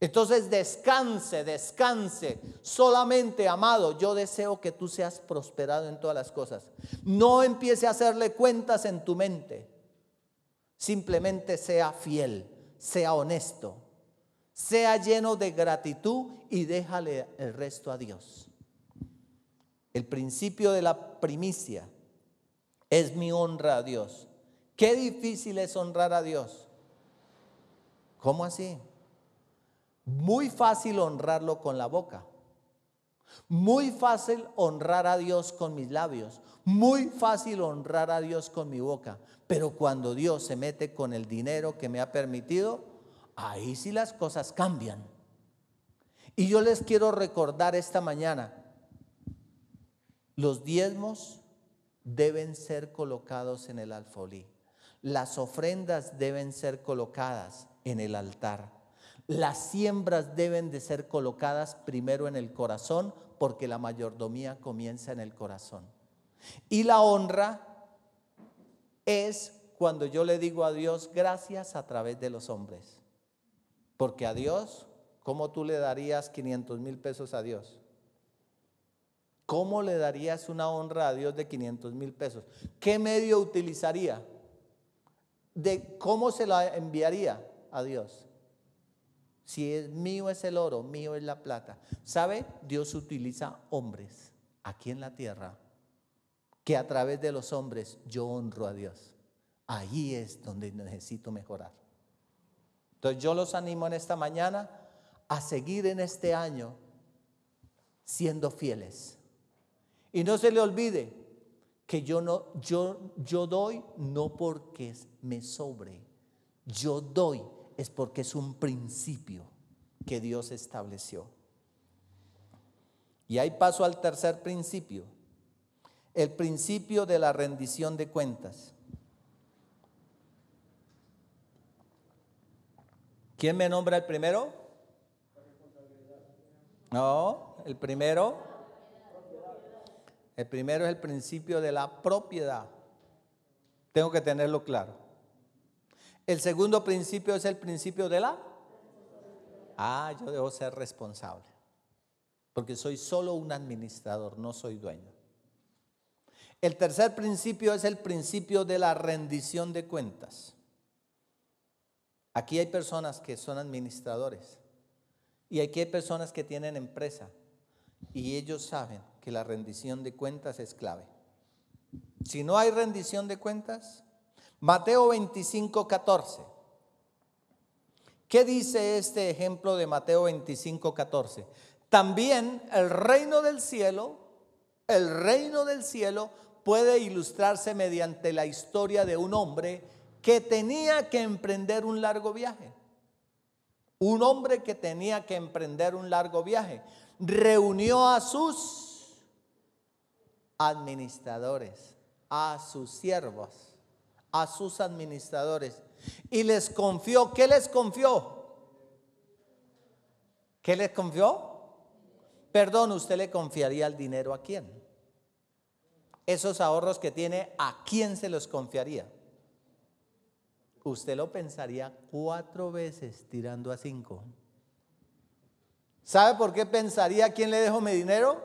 Entonces descanse, descanse. Solamente, amado, yo deseo que tú seas prosperado en todas las cosas. No empiece a hacerle cuentas en tu mente. Simplemente sea fiel, sea honesto, sea lleno de gratitud y déjale el resto a Dios. El principio de la primicia es mi honra a Dios. Qué difícil es honrar a Dios. ¿Cómo así? Muy fácil honrarlo con la boca. Muy fácil honrar a Dios con mis labios. Muy fácil honrar a Dios con mi boca. Pero cuando Dios se mete con el dinero que me ha permitido, ahí sí las cosas cambian. Y yo les quiero recordar esta mañana, los diezmos deben ser colocados en el alfolí. Las ofrendas deben ser colocadas en el altar. Las siembras deben de ser colocadas primero en el corazón porque la mayordomía comienza en el corazón. Y la honra es cuando yo le digo a Dios gracias a través de los hombres. Porque a Dios, ¿cómo tú le darías 500 mil pesos a Dios? ¿Cómo le darías una honra a Dios de 500 mil pesos? ¿Qué medio utilizaría? ¿De cómo se la enviaría a Dios? Si es mío es el oro, mío es la plata. ¿Sabe? Dios utiliza hombres aquí en la tierra que a través de los hombres yo honro a Dios. Ahí es donde necesito mejorar. Entonces yo los animo en esta mañana a seguir en este año siendo fieles. Y no se le olvide que yo no yo yo doy no porque me sobre. Yo doy es porque es un principio que Dios estableció. Y ahí paso al tercer principio, el principio de la rendición de cuentas. ¿Quién me nombra el primero? No, el primero. El primero es el principio de la propiedad. Tengo que tenerlo claro. El segundo principio es el principio de la... Ah, yo debo ser responsable. Porque soy solo un administrador, no soy dueño. El tercer principio es el principio de la rendición de cuentas. Aquí hay personas que son administradores y aquí hay personas que tienen empresa y ellos saben que la rendición de cuentas es clave. Si no hay rendición de cuentas, Mateo 25, 14. ¿Qué dice este ejemplo de Mateo 25, 14? También el reino del cielo, el reino del cielo puede ilustrarse mediante la historia de un hombre que tenía que emprender un largo viaje. Un hombre que tenía que emprender un largo viaje. Reunió a sus administradores, a sus siervos a sus administradores y les confió. ¿Qué les confió? ¿Qué les confió? Perdón, ¿usted le confiaría el dinero a quién? Esos ahorros que tiene, ¿a quién se los confiaría? Usted lo pensaría cuatro veces tirando a cinco. ¿Sabe por qué pensaría quién le dejo mi dinero?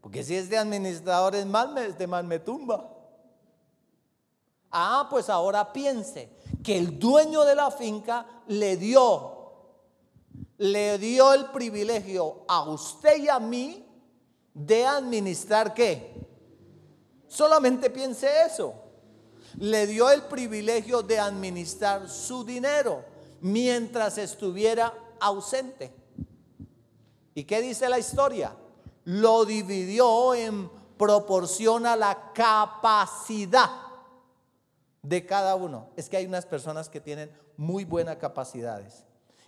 Porque si es de administradores mal, de mal me tumba. Ah, pues ahora piense que el dueño de la finca le dio, le dio el privilegio a usted y a mí de administrar qué. Solamente piense eso. Le dio el privilegio de administrar su dinero mientras estuviera ausente. ¿Y qué dice la historia? Lo dividió en proporción a la capacidad de cada uno. Es que hay unas personas que tienen muy buenas capacidades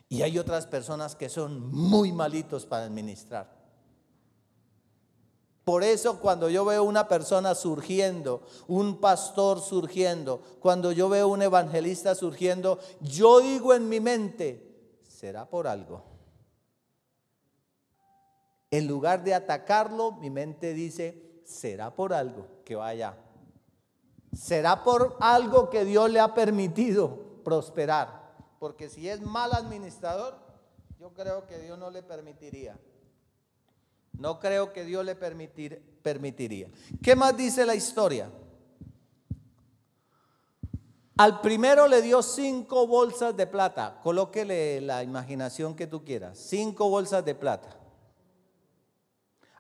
y hay otras personas que son muy malitos para administrar. Por eso cuando yo veo una persona surgiendo, un pastor surgiendo, cuando yo veo un evangelista surgiendo, yo digo en mi mente, será por algo. En lugar de atacarlo, mi mente dice, será por algo que vaya será por algo que Dios le ha permitido prosperar. Porque si es mal administrador, yo creo que Dios no le permitiría. No creo que Dios le permitiría. ¿Qué más dice la historia? Al primero le dio cinco bolsas de plata. Colóquele la imaginación que tú quieras. Cinco bolsas de plata.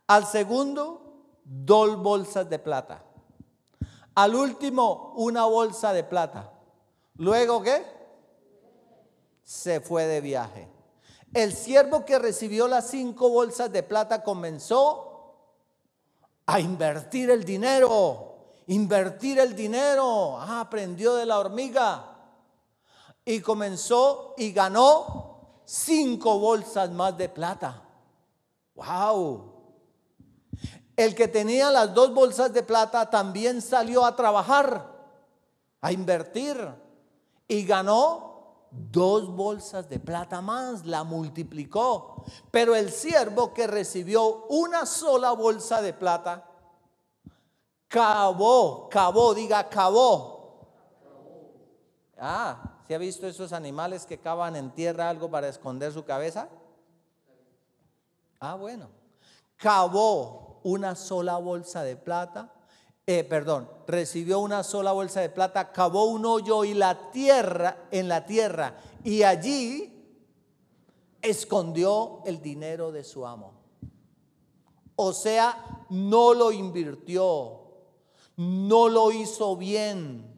Al segundo dos bolsas de plata. Al último, una bolsa de plata. Luego, ¿qué? Se fue de viaje. El siervo que recibió las cinco bolsas de plata comenzó a invertir el dinero, invertir el dinero. Ah, aprendió de la hormiga. Y comenzó y ganó cinco bolsas más de plata. ¡Wow! El que tenía las dos bolsas de plata también salió a trabajar, a invertir y ganó dos bolsas de plata más, la multiplicó. Pero el siervo que recibió una sola bolsa de plata, cavó, cavó, diga cavó. Ah, ¿se ha visto esos animales que cavan en tierra algo para esconder su cabeza? Ah, bueno. Cavó una sola bolsa de plata, eh, perdón, recibió una sola bolsa de plata, cavó un hoyo y la tierra, en la tierra, y allí escondió el dinero de su amo. O sea, no lo invirtió, no lo hizo bien,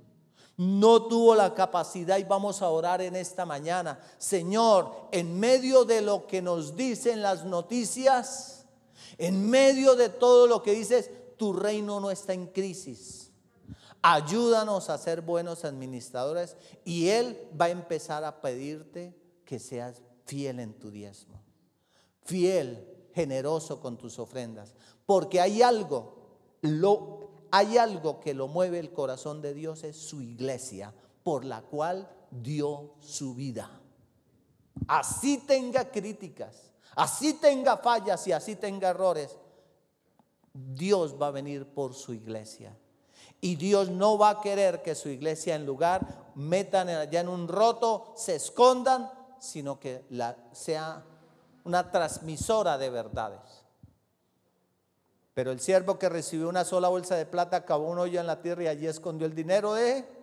no tuvo la capacidad y vamos a orar en esta mañana. Señor, en medio de lo que nos dicen las noticias, en medio de todo lo que dices, tu reino no está en crisis. Ayúdanos a ser buenos administradores y Él va a empezar a pedirte que seas fiel en tu diezmo. Fiel, generoso con tus ofrendas. Porque hay algo, lo, hay algo que lo mueve el corazón de Dios, es su iglesia, por la cual dio su vida. Así tenga críticas, así tenga fallas y así tenga errores, Dios va a venir por su iglesia. Y Dios no va a querer que su iglesia en lugar metan allá en un roto, se escondan, sino que sea una transmisora de verdades. Pero el siervo que recibió una sola bolsa de plata acabó un hoyo en la tierra y allí escondió el dinero de...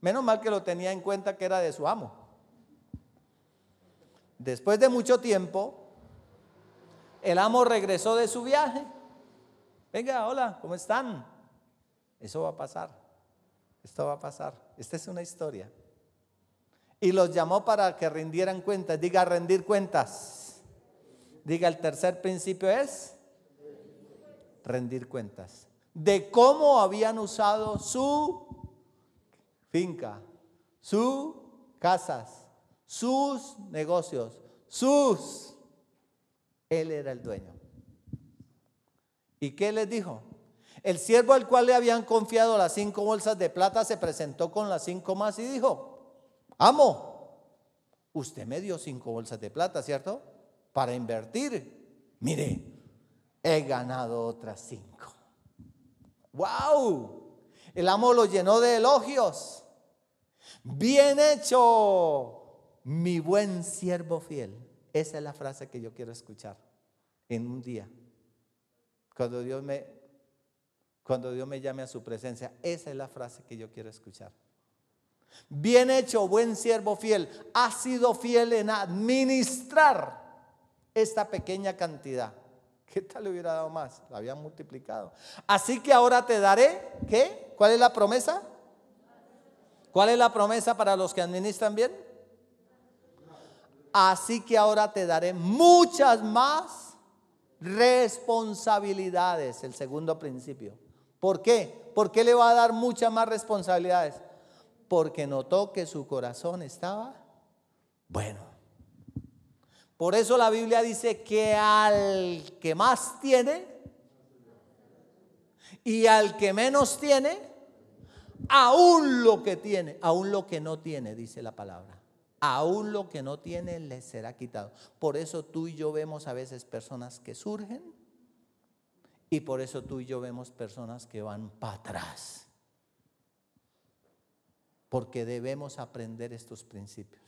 Menos mal que lo tenía en cuenta que era de su amo. Después de mucho tiempo, el amo regresó de su viaje Venga, hola, ¿cómo están? Eso va a pasar. Esto va a pasar. Esta es una historia. Y los llamó para que rindieran cuentas. Diga rendir cuentas. Diga el tercer principio es rendir cuentas. De cómo habían usado su finca, sus casas, sus negocios, sus... Él era el dueño. ¿Y qué les dijo? El siervo al cual le habían confiado las cinco bolsas de plata se presentó con las cinco más y dijo, amo, usted me dio cinco bolsas de plata, ¿cierto? Para invertir. Mire, he ganado otras cinco. ¡Wow! El amo lo llenó de elogios. Bien hecho, mi buen siervo fiel. Esa es la frase que yo quiero escuchar en un día. Cuando Dios me, cuando Dios me llame a su presencia, esa es la frase que yo quiero escuchar. Bien hecho, buen siervo fiel. Ha sido fiel en administrar esta pequeña cantidad. ¿Qué tal le hubiera dado más? La había multiplicado. Así que ahora te daré, ¿qué? ¿Cuál es la promesa? ¿Cuál es la promesa para los que administran bien? Así que ahora te daré muchas más responsabilidades, el segundo principio. ¿Por qué? ¿Por qué le va a dar muchas más responsabilidades? Porque notó que su corazón estaba bueno. Por eso la Biblia dice que al que más tiene y al que menos tiene, aún lo que tiene, aún lo que no tiene, dice la palabra aún lo que no tiene le será quitado. Por eso tú y yo vemos a veces personas que surgen y por eso tú y yo vemos personas que van para atrás. Porque debemos aprender estos principios.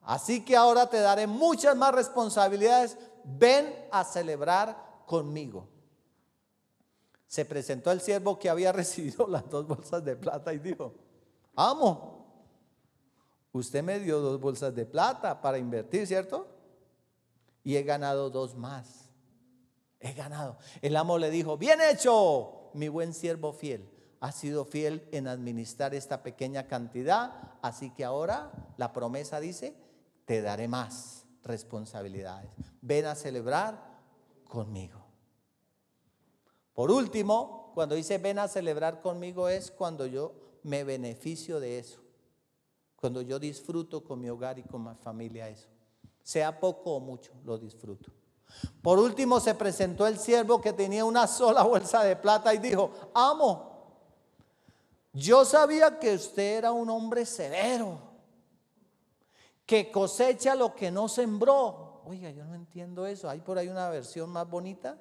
Así que ahora te daré muchas más responsabilidades. Ven a celebrar conmigo. Se presentó el siervo que había recibido las dos bolsas de plata y dijo, amo, Usted me dio dos bolsas de plata para invertir, ¿cierto? Y he ganado dos más. he ganado. El amo le dijo, bien hecho, mi buen siervo fiel. Has sido fiel en administrar esta pequeña cantidad, así que ahora la promesa dice, te daré más responsabilidades. Ven a celebrar conmigo. Por último, cuando dice ven a celebrar conmigo es cuando yo me beneficio de eso, cuando yo disfruto con mi hogar y con mi familia eso. Sea poco o mucho, lo disfruto. Por último se presentó el siervo que tenía una sola bolsa de plata y dijo, amo, yo sabía que usted era un hombre severo, que cosecha lo que no sembró. Oiga, yo no entiendo eso. ¿Hay por ahí una versión más bonita?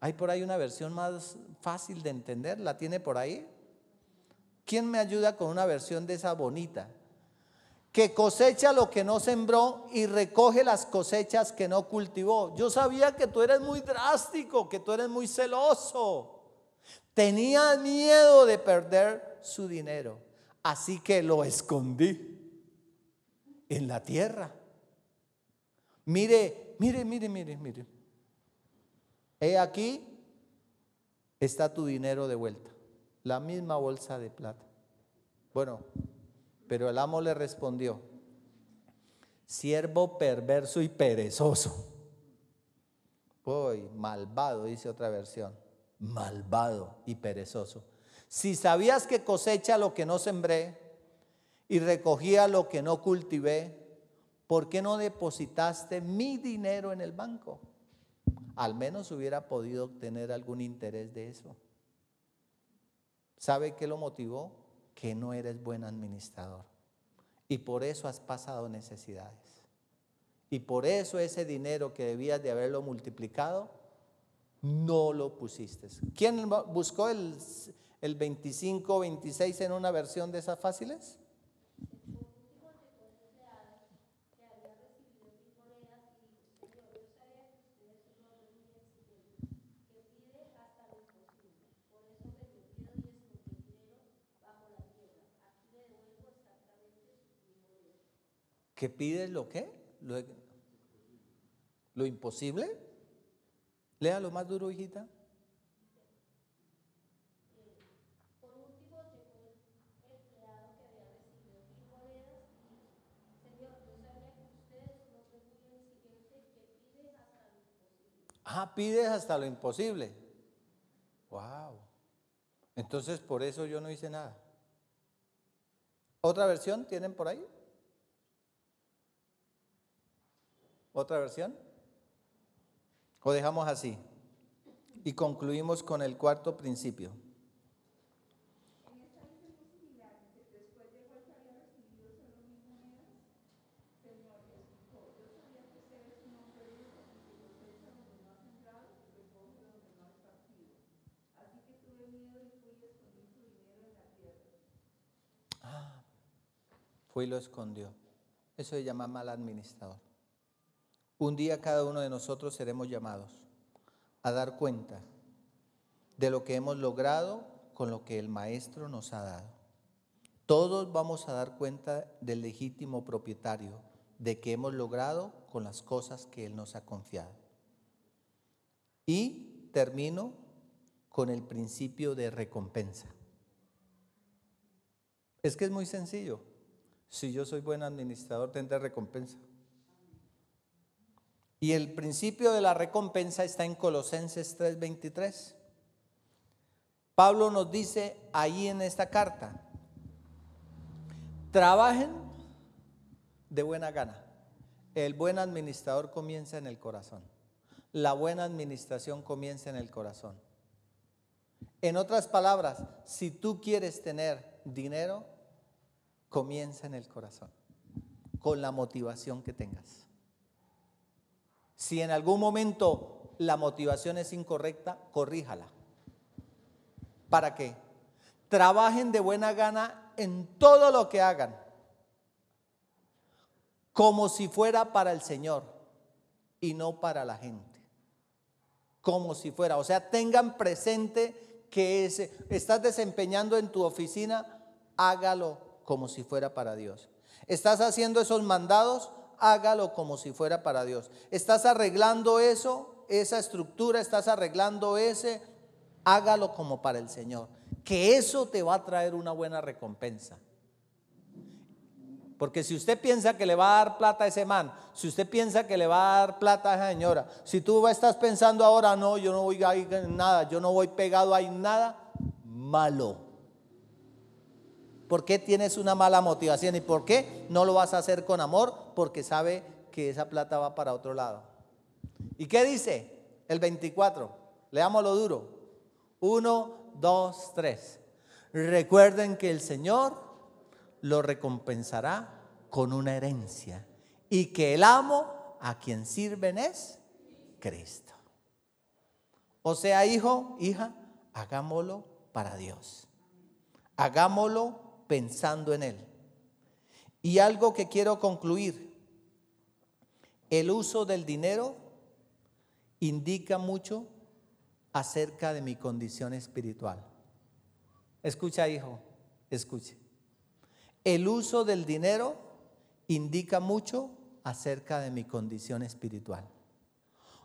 ¿Hay por ahí una versión más fácil de entender? ¿La tiene por ahí? ¿Quién me ayuda con una versión de esa bonita? Que cosecha lo que no sembró y recoge las cosechas que no cultivó. Yo sabía que tú eres muy drástico, que tú eres muy celoso. Tenía miedo de perder su dinero, así que lo escondí en la tierra. Mire, mire, mire, mire, mire. He aquí está tu dinero de vuelta, la misma bolsa de plata. Bueno, pero el amo le respondió, siervo perverso y perezoso. Uy, malvado, dice otra versión. Malvado y perezoso. Si sabías que cosecha lo que no sembré y recogía lo que no cultivé, ¿por qué no depositaste mi dinero en el banco? Al menos hubiera podido obtener algún interés de eso. ¿Sabe qué lo motivó? Que no eres buen administrador. Y por eso has pasado necesidades. Y por eso ese dinero que debías de haberlo multiplicado, no lo pusiste. ¿Quién buscó el, el 25, 26 en una versión de esas fáciles? ¿Que pides lo qué? Lo, lo imposible. Lea lo más duro, hijita. Que que que. Ah, pides hasta lo imposible. Wow. Entonces, por eso yo no hice nada. ¿Otra versión tienen por ahí? ¿Otra versión? ¿O dejamos así? Y concluimos con el cuarto principio. Ah, fue y lo escondió. Eso se llama mal administrador. Un día cada uno de nosotros seremos llamados a dar cuenta de lo que hemos logrado con lo que el Maestro nos ha dado. Todos vamos a dar cuenta del legítimo propietario de que hemos logrado con las cosas que Él nos ha confiado. Y termino con el principio de recompensa. Es que es muy sencillo. Si yo soy buen administrador, tendré recompensa. Y el principio de la recompensa está en Colosenses 3:23. Pablo nos dice ahí en esta carta, trabajen de buena gana. El buen administrador comienza en el corazón. La buena administración comienza en el corazón. En otras palabras, si tú quieres tener dinero, comienza en el corazón, con la motivación que tengas. Si en algún momento la motivación es incorrecta, corríjala. ¿Para qué? Trabajen de buena gana en todo lo que hagan, como si fuera para el Señor y no para la gente. Como si fuera, o sea, tengan presente que estás desempeñando en tu oficina, hágalo como si fuera para Dios. Estás haciendo esos mandados, hágalo como si fuera para Dios. ¿Estás arreglando eso? esa estructura, estás arreglando ese, hágalo como para el Señor. Que eso te va a traer una buena recompensa. Porque si usted piensa que le va a dar plata a ese man, si usted piensa que le va a dar plata a esa señora, si tú estás pensando ahora, no, yo no voy a ir nada, yo no voy pegado ahí nada, malo. ¿Por qué tienes una mala motivación y por qué no lo vas a hacer con amor? Porque sabe que esa plata va para otro lado. ¿Y qué dice? El 24. Leámoslo duro. Uno, dos, tres. Recuerden que el Señor lo recompensará con una herencia y que el amo a quien sirven es Cristo. O sea, hijo, hija, hagámoslo para Dios. Hagámoslo pensando en Él. Y algo que quiero concluir, el uso del dinero indica mucho acerca de mi condición espiritual. Escucha, hijo, escuche. El uso del dinero indica mucho acerca de mi condición espiritual.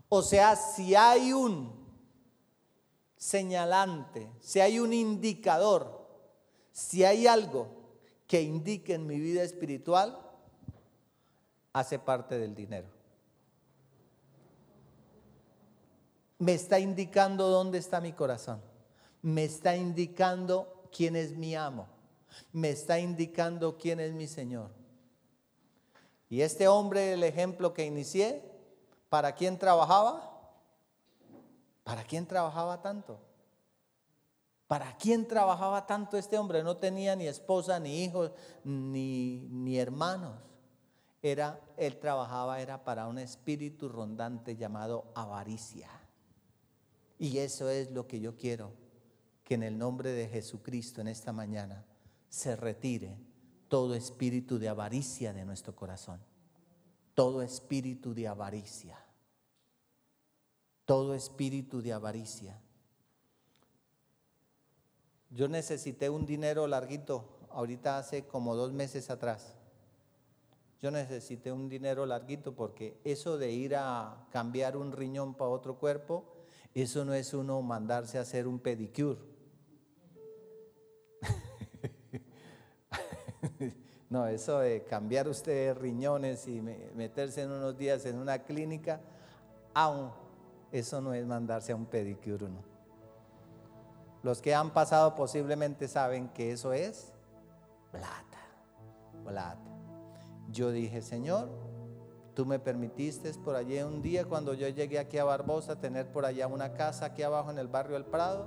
O sea, si hay un señalante, si hay un indicador, si hay algo que indique en mi vida espiritual, hace parte del dinero. Me está indicando dónde está mi corazón. Me está indicando quién es mi amo me está indicando quién es mi Señor. Y este hombre, el ejemplo que inicié, ¿para quién trabajaba? ¿Para quién trabajaba tanto? ¿Para quién trabajaba tanto este hombre? No tenía ni esposa, ni hijos, ni, ni hermanos. Era, él trabajaba, era para un espíritu rondante llamado avaricia. Y eso es lo que yo quiero, que en el nombre de Jesucristo en esta mañana se retire todo espíritu de avaricia de nuestro corazón. Todo espíritu de avaricia. Todo espíritu de avaricia. Yo necesité un dinero larguito, ahorita hace como dos meses atrás. Yo necesité un dinero larguito porque eso de ir a cambiar un riñón para otro cuerpo, eso no es uno mandarse a hacer un pedicure. No, eso de cambiar usted riñones y meterse en unos días en una clínica, aún eso no es mandarse a un pedicure, no. Los que han pasado posiblemente saben que eso es plata, plata. Yo dije, Señor, tú me permitiste por allí un día cuando yo llegué aquí a Barbosa tener por allá una casa aquí abajo en el barrio del Prado.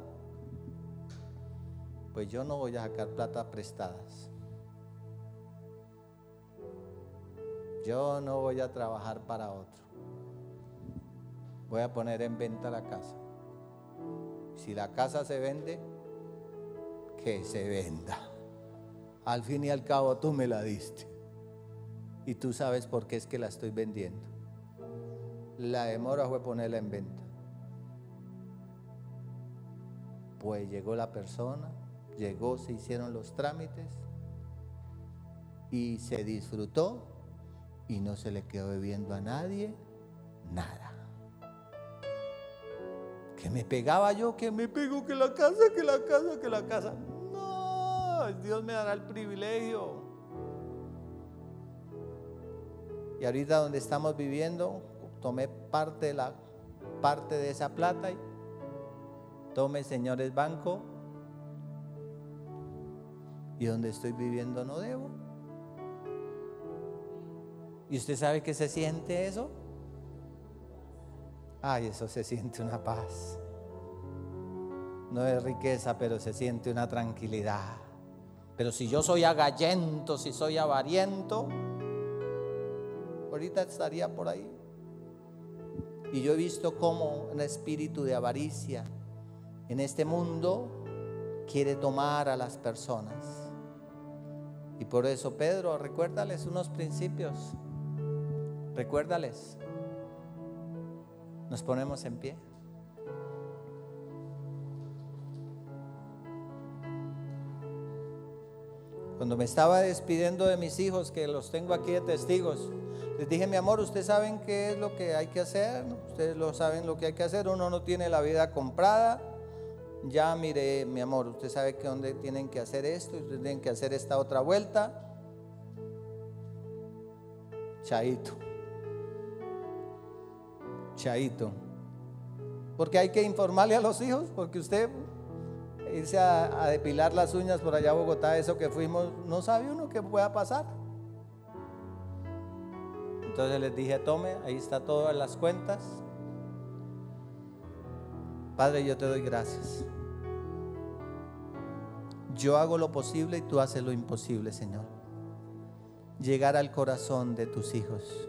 Pues yo no voy a sacar plata prestadas. Yo no voy a trabajar para otro. Voy a poner en venta la casa. Si la casa se vende, que se venda. Al fin y al cabo tú me la diste. Y tú sabes por qué es que la estoy vendiendo. La demora fue ponerla en venta. Pues llegó la persona, llegó, se hicieron los trámites y se disfrutó y no se le quedó bebiendo a nadie nada. Que me pegaba yo, que me pego, que la casa, que la casa, que la casa. No, Dios me dará el privilegio. Y ahorita donde estamos viviendo, tomé parte de, la, parte de esa plata y tome, señores, banco. Y donde estoy viviendo no debo. ¿Y usted sabe qué se siente eso? Ay, eso se siente una paz. No es riqueza, pero se siente una tranquilidad. Pero si yo soy agallento, si soy avariento, ahorita estaría por ahí. Y yo he visto cómo un espíritu de avaricia en este mundo quiere tomar a las personas. Y por eso, Pedro, recuérdales unos principios. Recuérdales. Nos ponemos en pie. Cuando me estaba despidiendo de mis hijos, que los tengo aquí de testigos, Les dije, mi amor, ustedes saben qué es lo que hay que hacer, ustedes lo saben lo que hay que hacer, uno no tiene la vida comprada. Ya mire, mi amor, usted sabe que dónde tienen que hacer esto, ustedes tienen que hacer esta otra vuelta. Chaito. Porque hay que informarle a los hijos, porque usted irse a, depilar las uñas por allá a Bogotá, eso que fuimos, no sabe uno qué pueda pasar. Entonces les dije, tome, ahí está todo en las cuentas. Padre, yo te doy gracias. Yo hago lo posible y tú haces lo imposible, Señor. Llegar al corazón de tus hijos.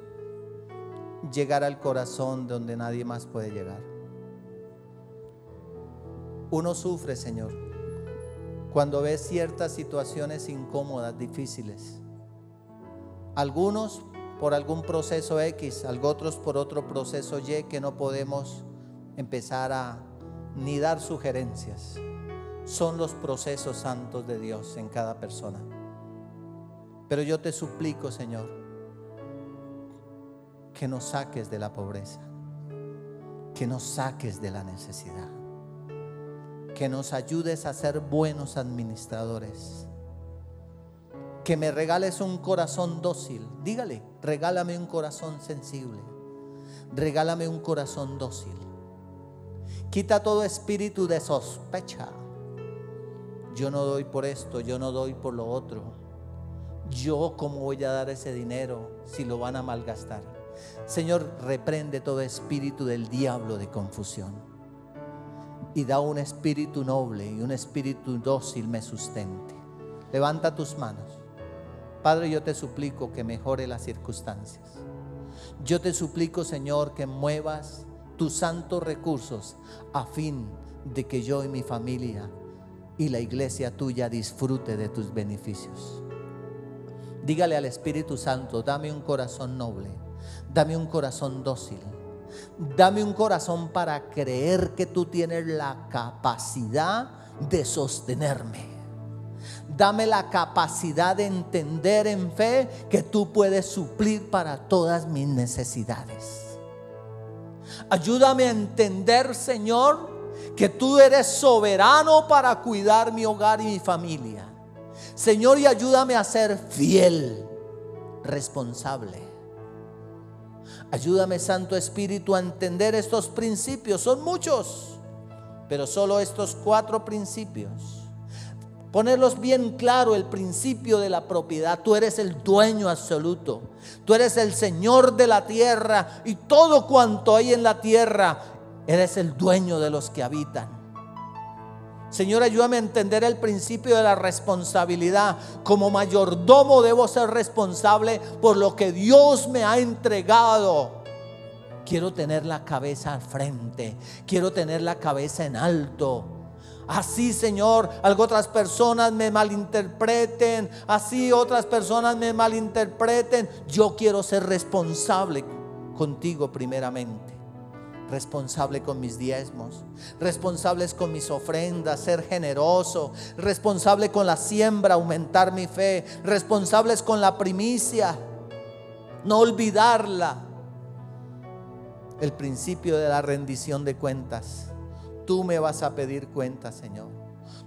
Llegar al corazón donde nadie más puede llegar. Uno sufre, Señor, cuando ve ciertas situaciones incómodas, difíciles. Algunos por algún proceso X, otros por otro proceso Y que no podemos empezar a ni dar sugerencias. Son los procesos santos de Dios en cada persona. Pero yo te suplico, Señor, que nos saques de la pobreza, que nos saques de la necesidad, que nos ayudes a ser buenos administradores que me regales un corazón dócil. Dígale, regálame un corazón sensible. Regálame un corazón dócil. Quita todo espíritu de sospecha. Yo no doy por esto, yo no doy por lo otro. Yo cómo voy a dar ese dinero si lo van a malgastar. Señor, reprende todo espíritu del diablo de confusión. Y da un espíritu noble y un espíritu dócil me sustente. Levanta tus manos. Padre, yo te suplico que mejore las circunstancias. Yo te suplico, Señor, que muevas tus santos recursos a fin de que yo y mi familia y la iglesia tuya disfrute de tus beneficios. Dígale al Espíritu Santo, dame un corazón noble, dame un corazón dócil, dame un corazón para creer que tú tienes la capacidad de sostenerme. Dame la capacidad de entender en fe que tú puedes suplir para todas mis necesidades. Ayúdame a entender, Señor, que tú eres soberano para cuidar mi hogar y mi familia. Señor, y ayúdame a ser fiel, responsable. Ayúdame, Santo Espíritu, a entender estos principios. Son muchos, pero solo estos cuatro principios Ponerlos bien claro el principio de la propiedad. Tú eres el dueño absoluto. Tú eres el Señor de la tierra y todo cuanto hay en la tierra, eres el dueño de los que habitan. Señor, ayúdame a entender el principio de la responsabilidad. Como mayordomo debo ser responsable por lo que Dios me ha entregado. Quiero tener la cabeza al frente. Quiero tener la cabeza en alto. Así, Señor, algo otras personas me malinterpreten, así otras personas me malinterpreten. Yo quiero ser responsable contigo primeramente. Responsable con mis diezmos, responsables con mis ofrendas, ser generoso, responsable con la siembra, aumentar mi fe, responsables con la primicia, no olvidarla. El principio de la rendición de cuentas Tú me vas a pedir cuentas, Señor.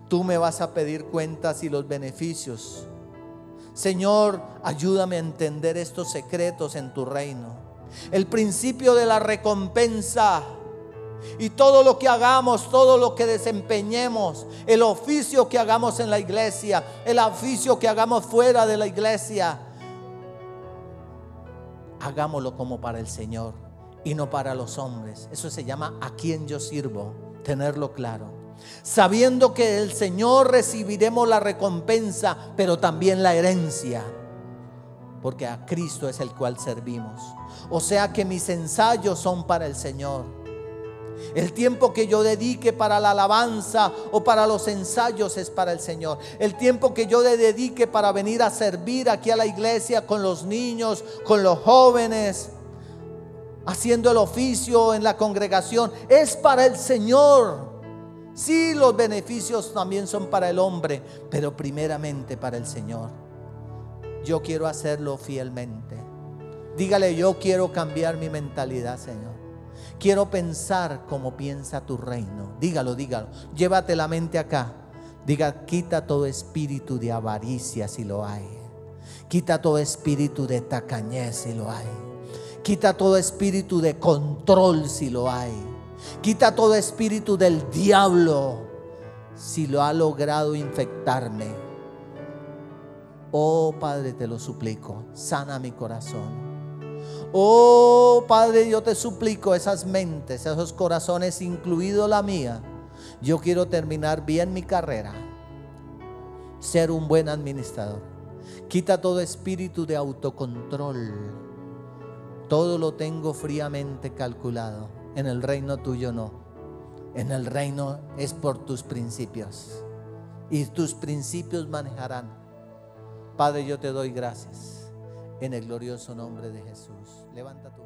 Tú me vas a pedir cuentas y los beneficios. Señor, ayúdame a entender estos secretos en tu reino. El principio de la recompensa. Y todo lo que hagamos, todo lo que desempeñemos, el oficio que hagamos en la iglesia, el oficio que hagamos fuera de la iglesia, hagámoslo como para el Señor y no para los hombres. Eso se llama a quien yo sirvo tenerlo claro. Sabiendo que del Señor recibiremos la recompensa, pero también la herencia. Porque a Cristo es el cual servimos. O sea que mis ensayos son para el Señor. El tiempo que yo dedique para la alabanza o para los ensayos es para el Señor. El tiempo que yo dedique para venir a servir aquí a la iglesia con los niños, con los jóvenes, haciendo el oficio en la congregación, es para el Señor. Sí, los beneficios también son para el hombre, pero primeramente para el Señor. Yo quiero hacerlo fielmente. Dígale, yo quiero cambiar mi mentalidad, Señor. Quiero pensar como piensa tu reino. Dígalo, dígalo. Llévate la mente acá. Diga, quita todo espíritu de avaricia si lo hay. Quita todo espíritu de tacañez si lo hay. Quita todo espíritu de control si lo hay. Quita todo espíritu del diablo si lo ha logrado infectarme. Oh Padre, te lo suplico, sana mi corazón. Oh Padre, yo te suplico esas mentes, esos corazones, incluido la mía. Yo quiero terminar bien mi carrera, ser un buen administrador. Quita todo espíritu de autocontrol. Todo lo tengo fríamente calculado. En el reino tuyo no. En el reino es por tus principios. Y tus principios manejarán. Padre, yo te doy gracias en el glorioso nombre de Jesús. Levanta.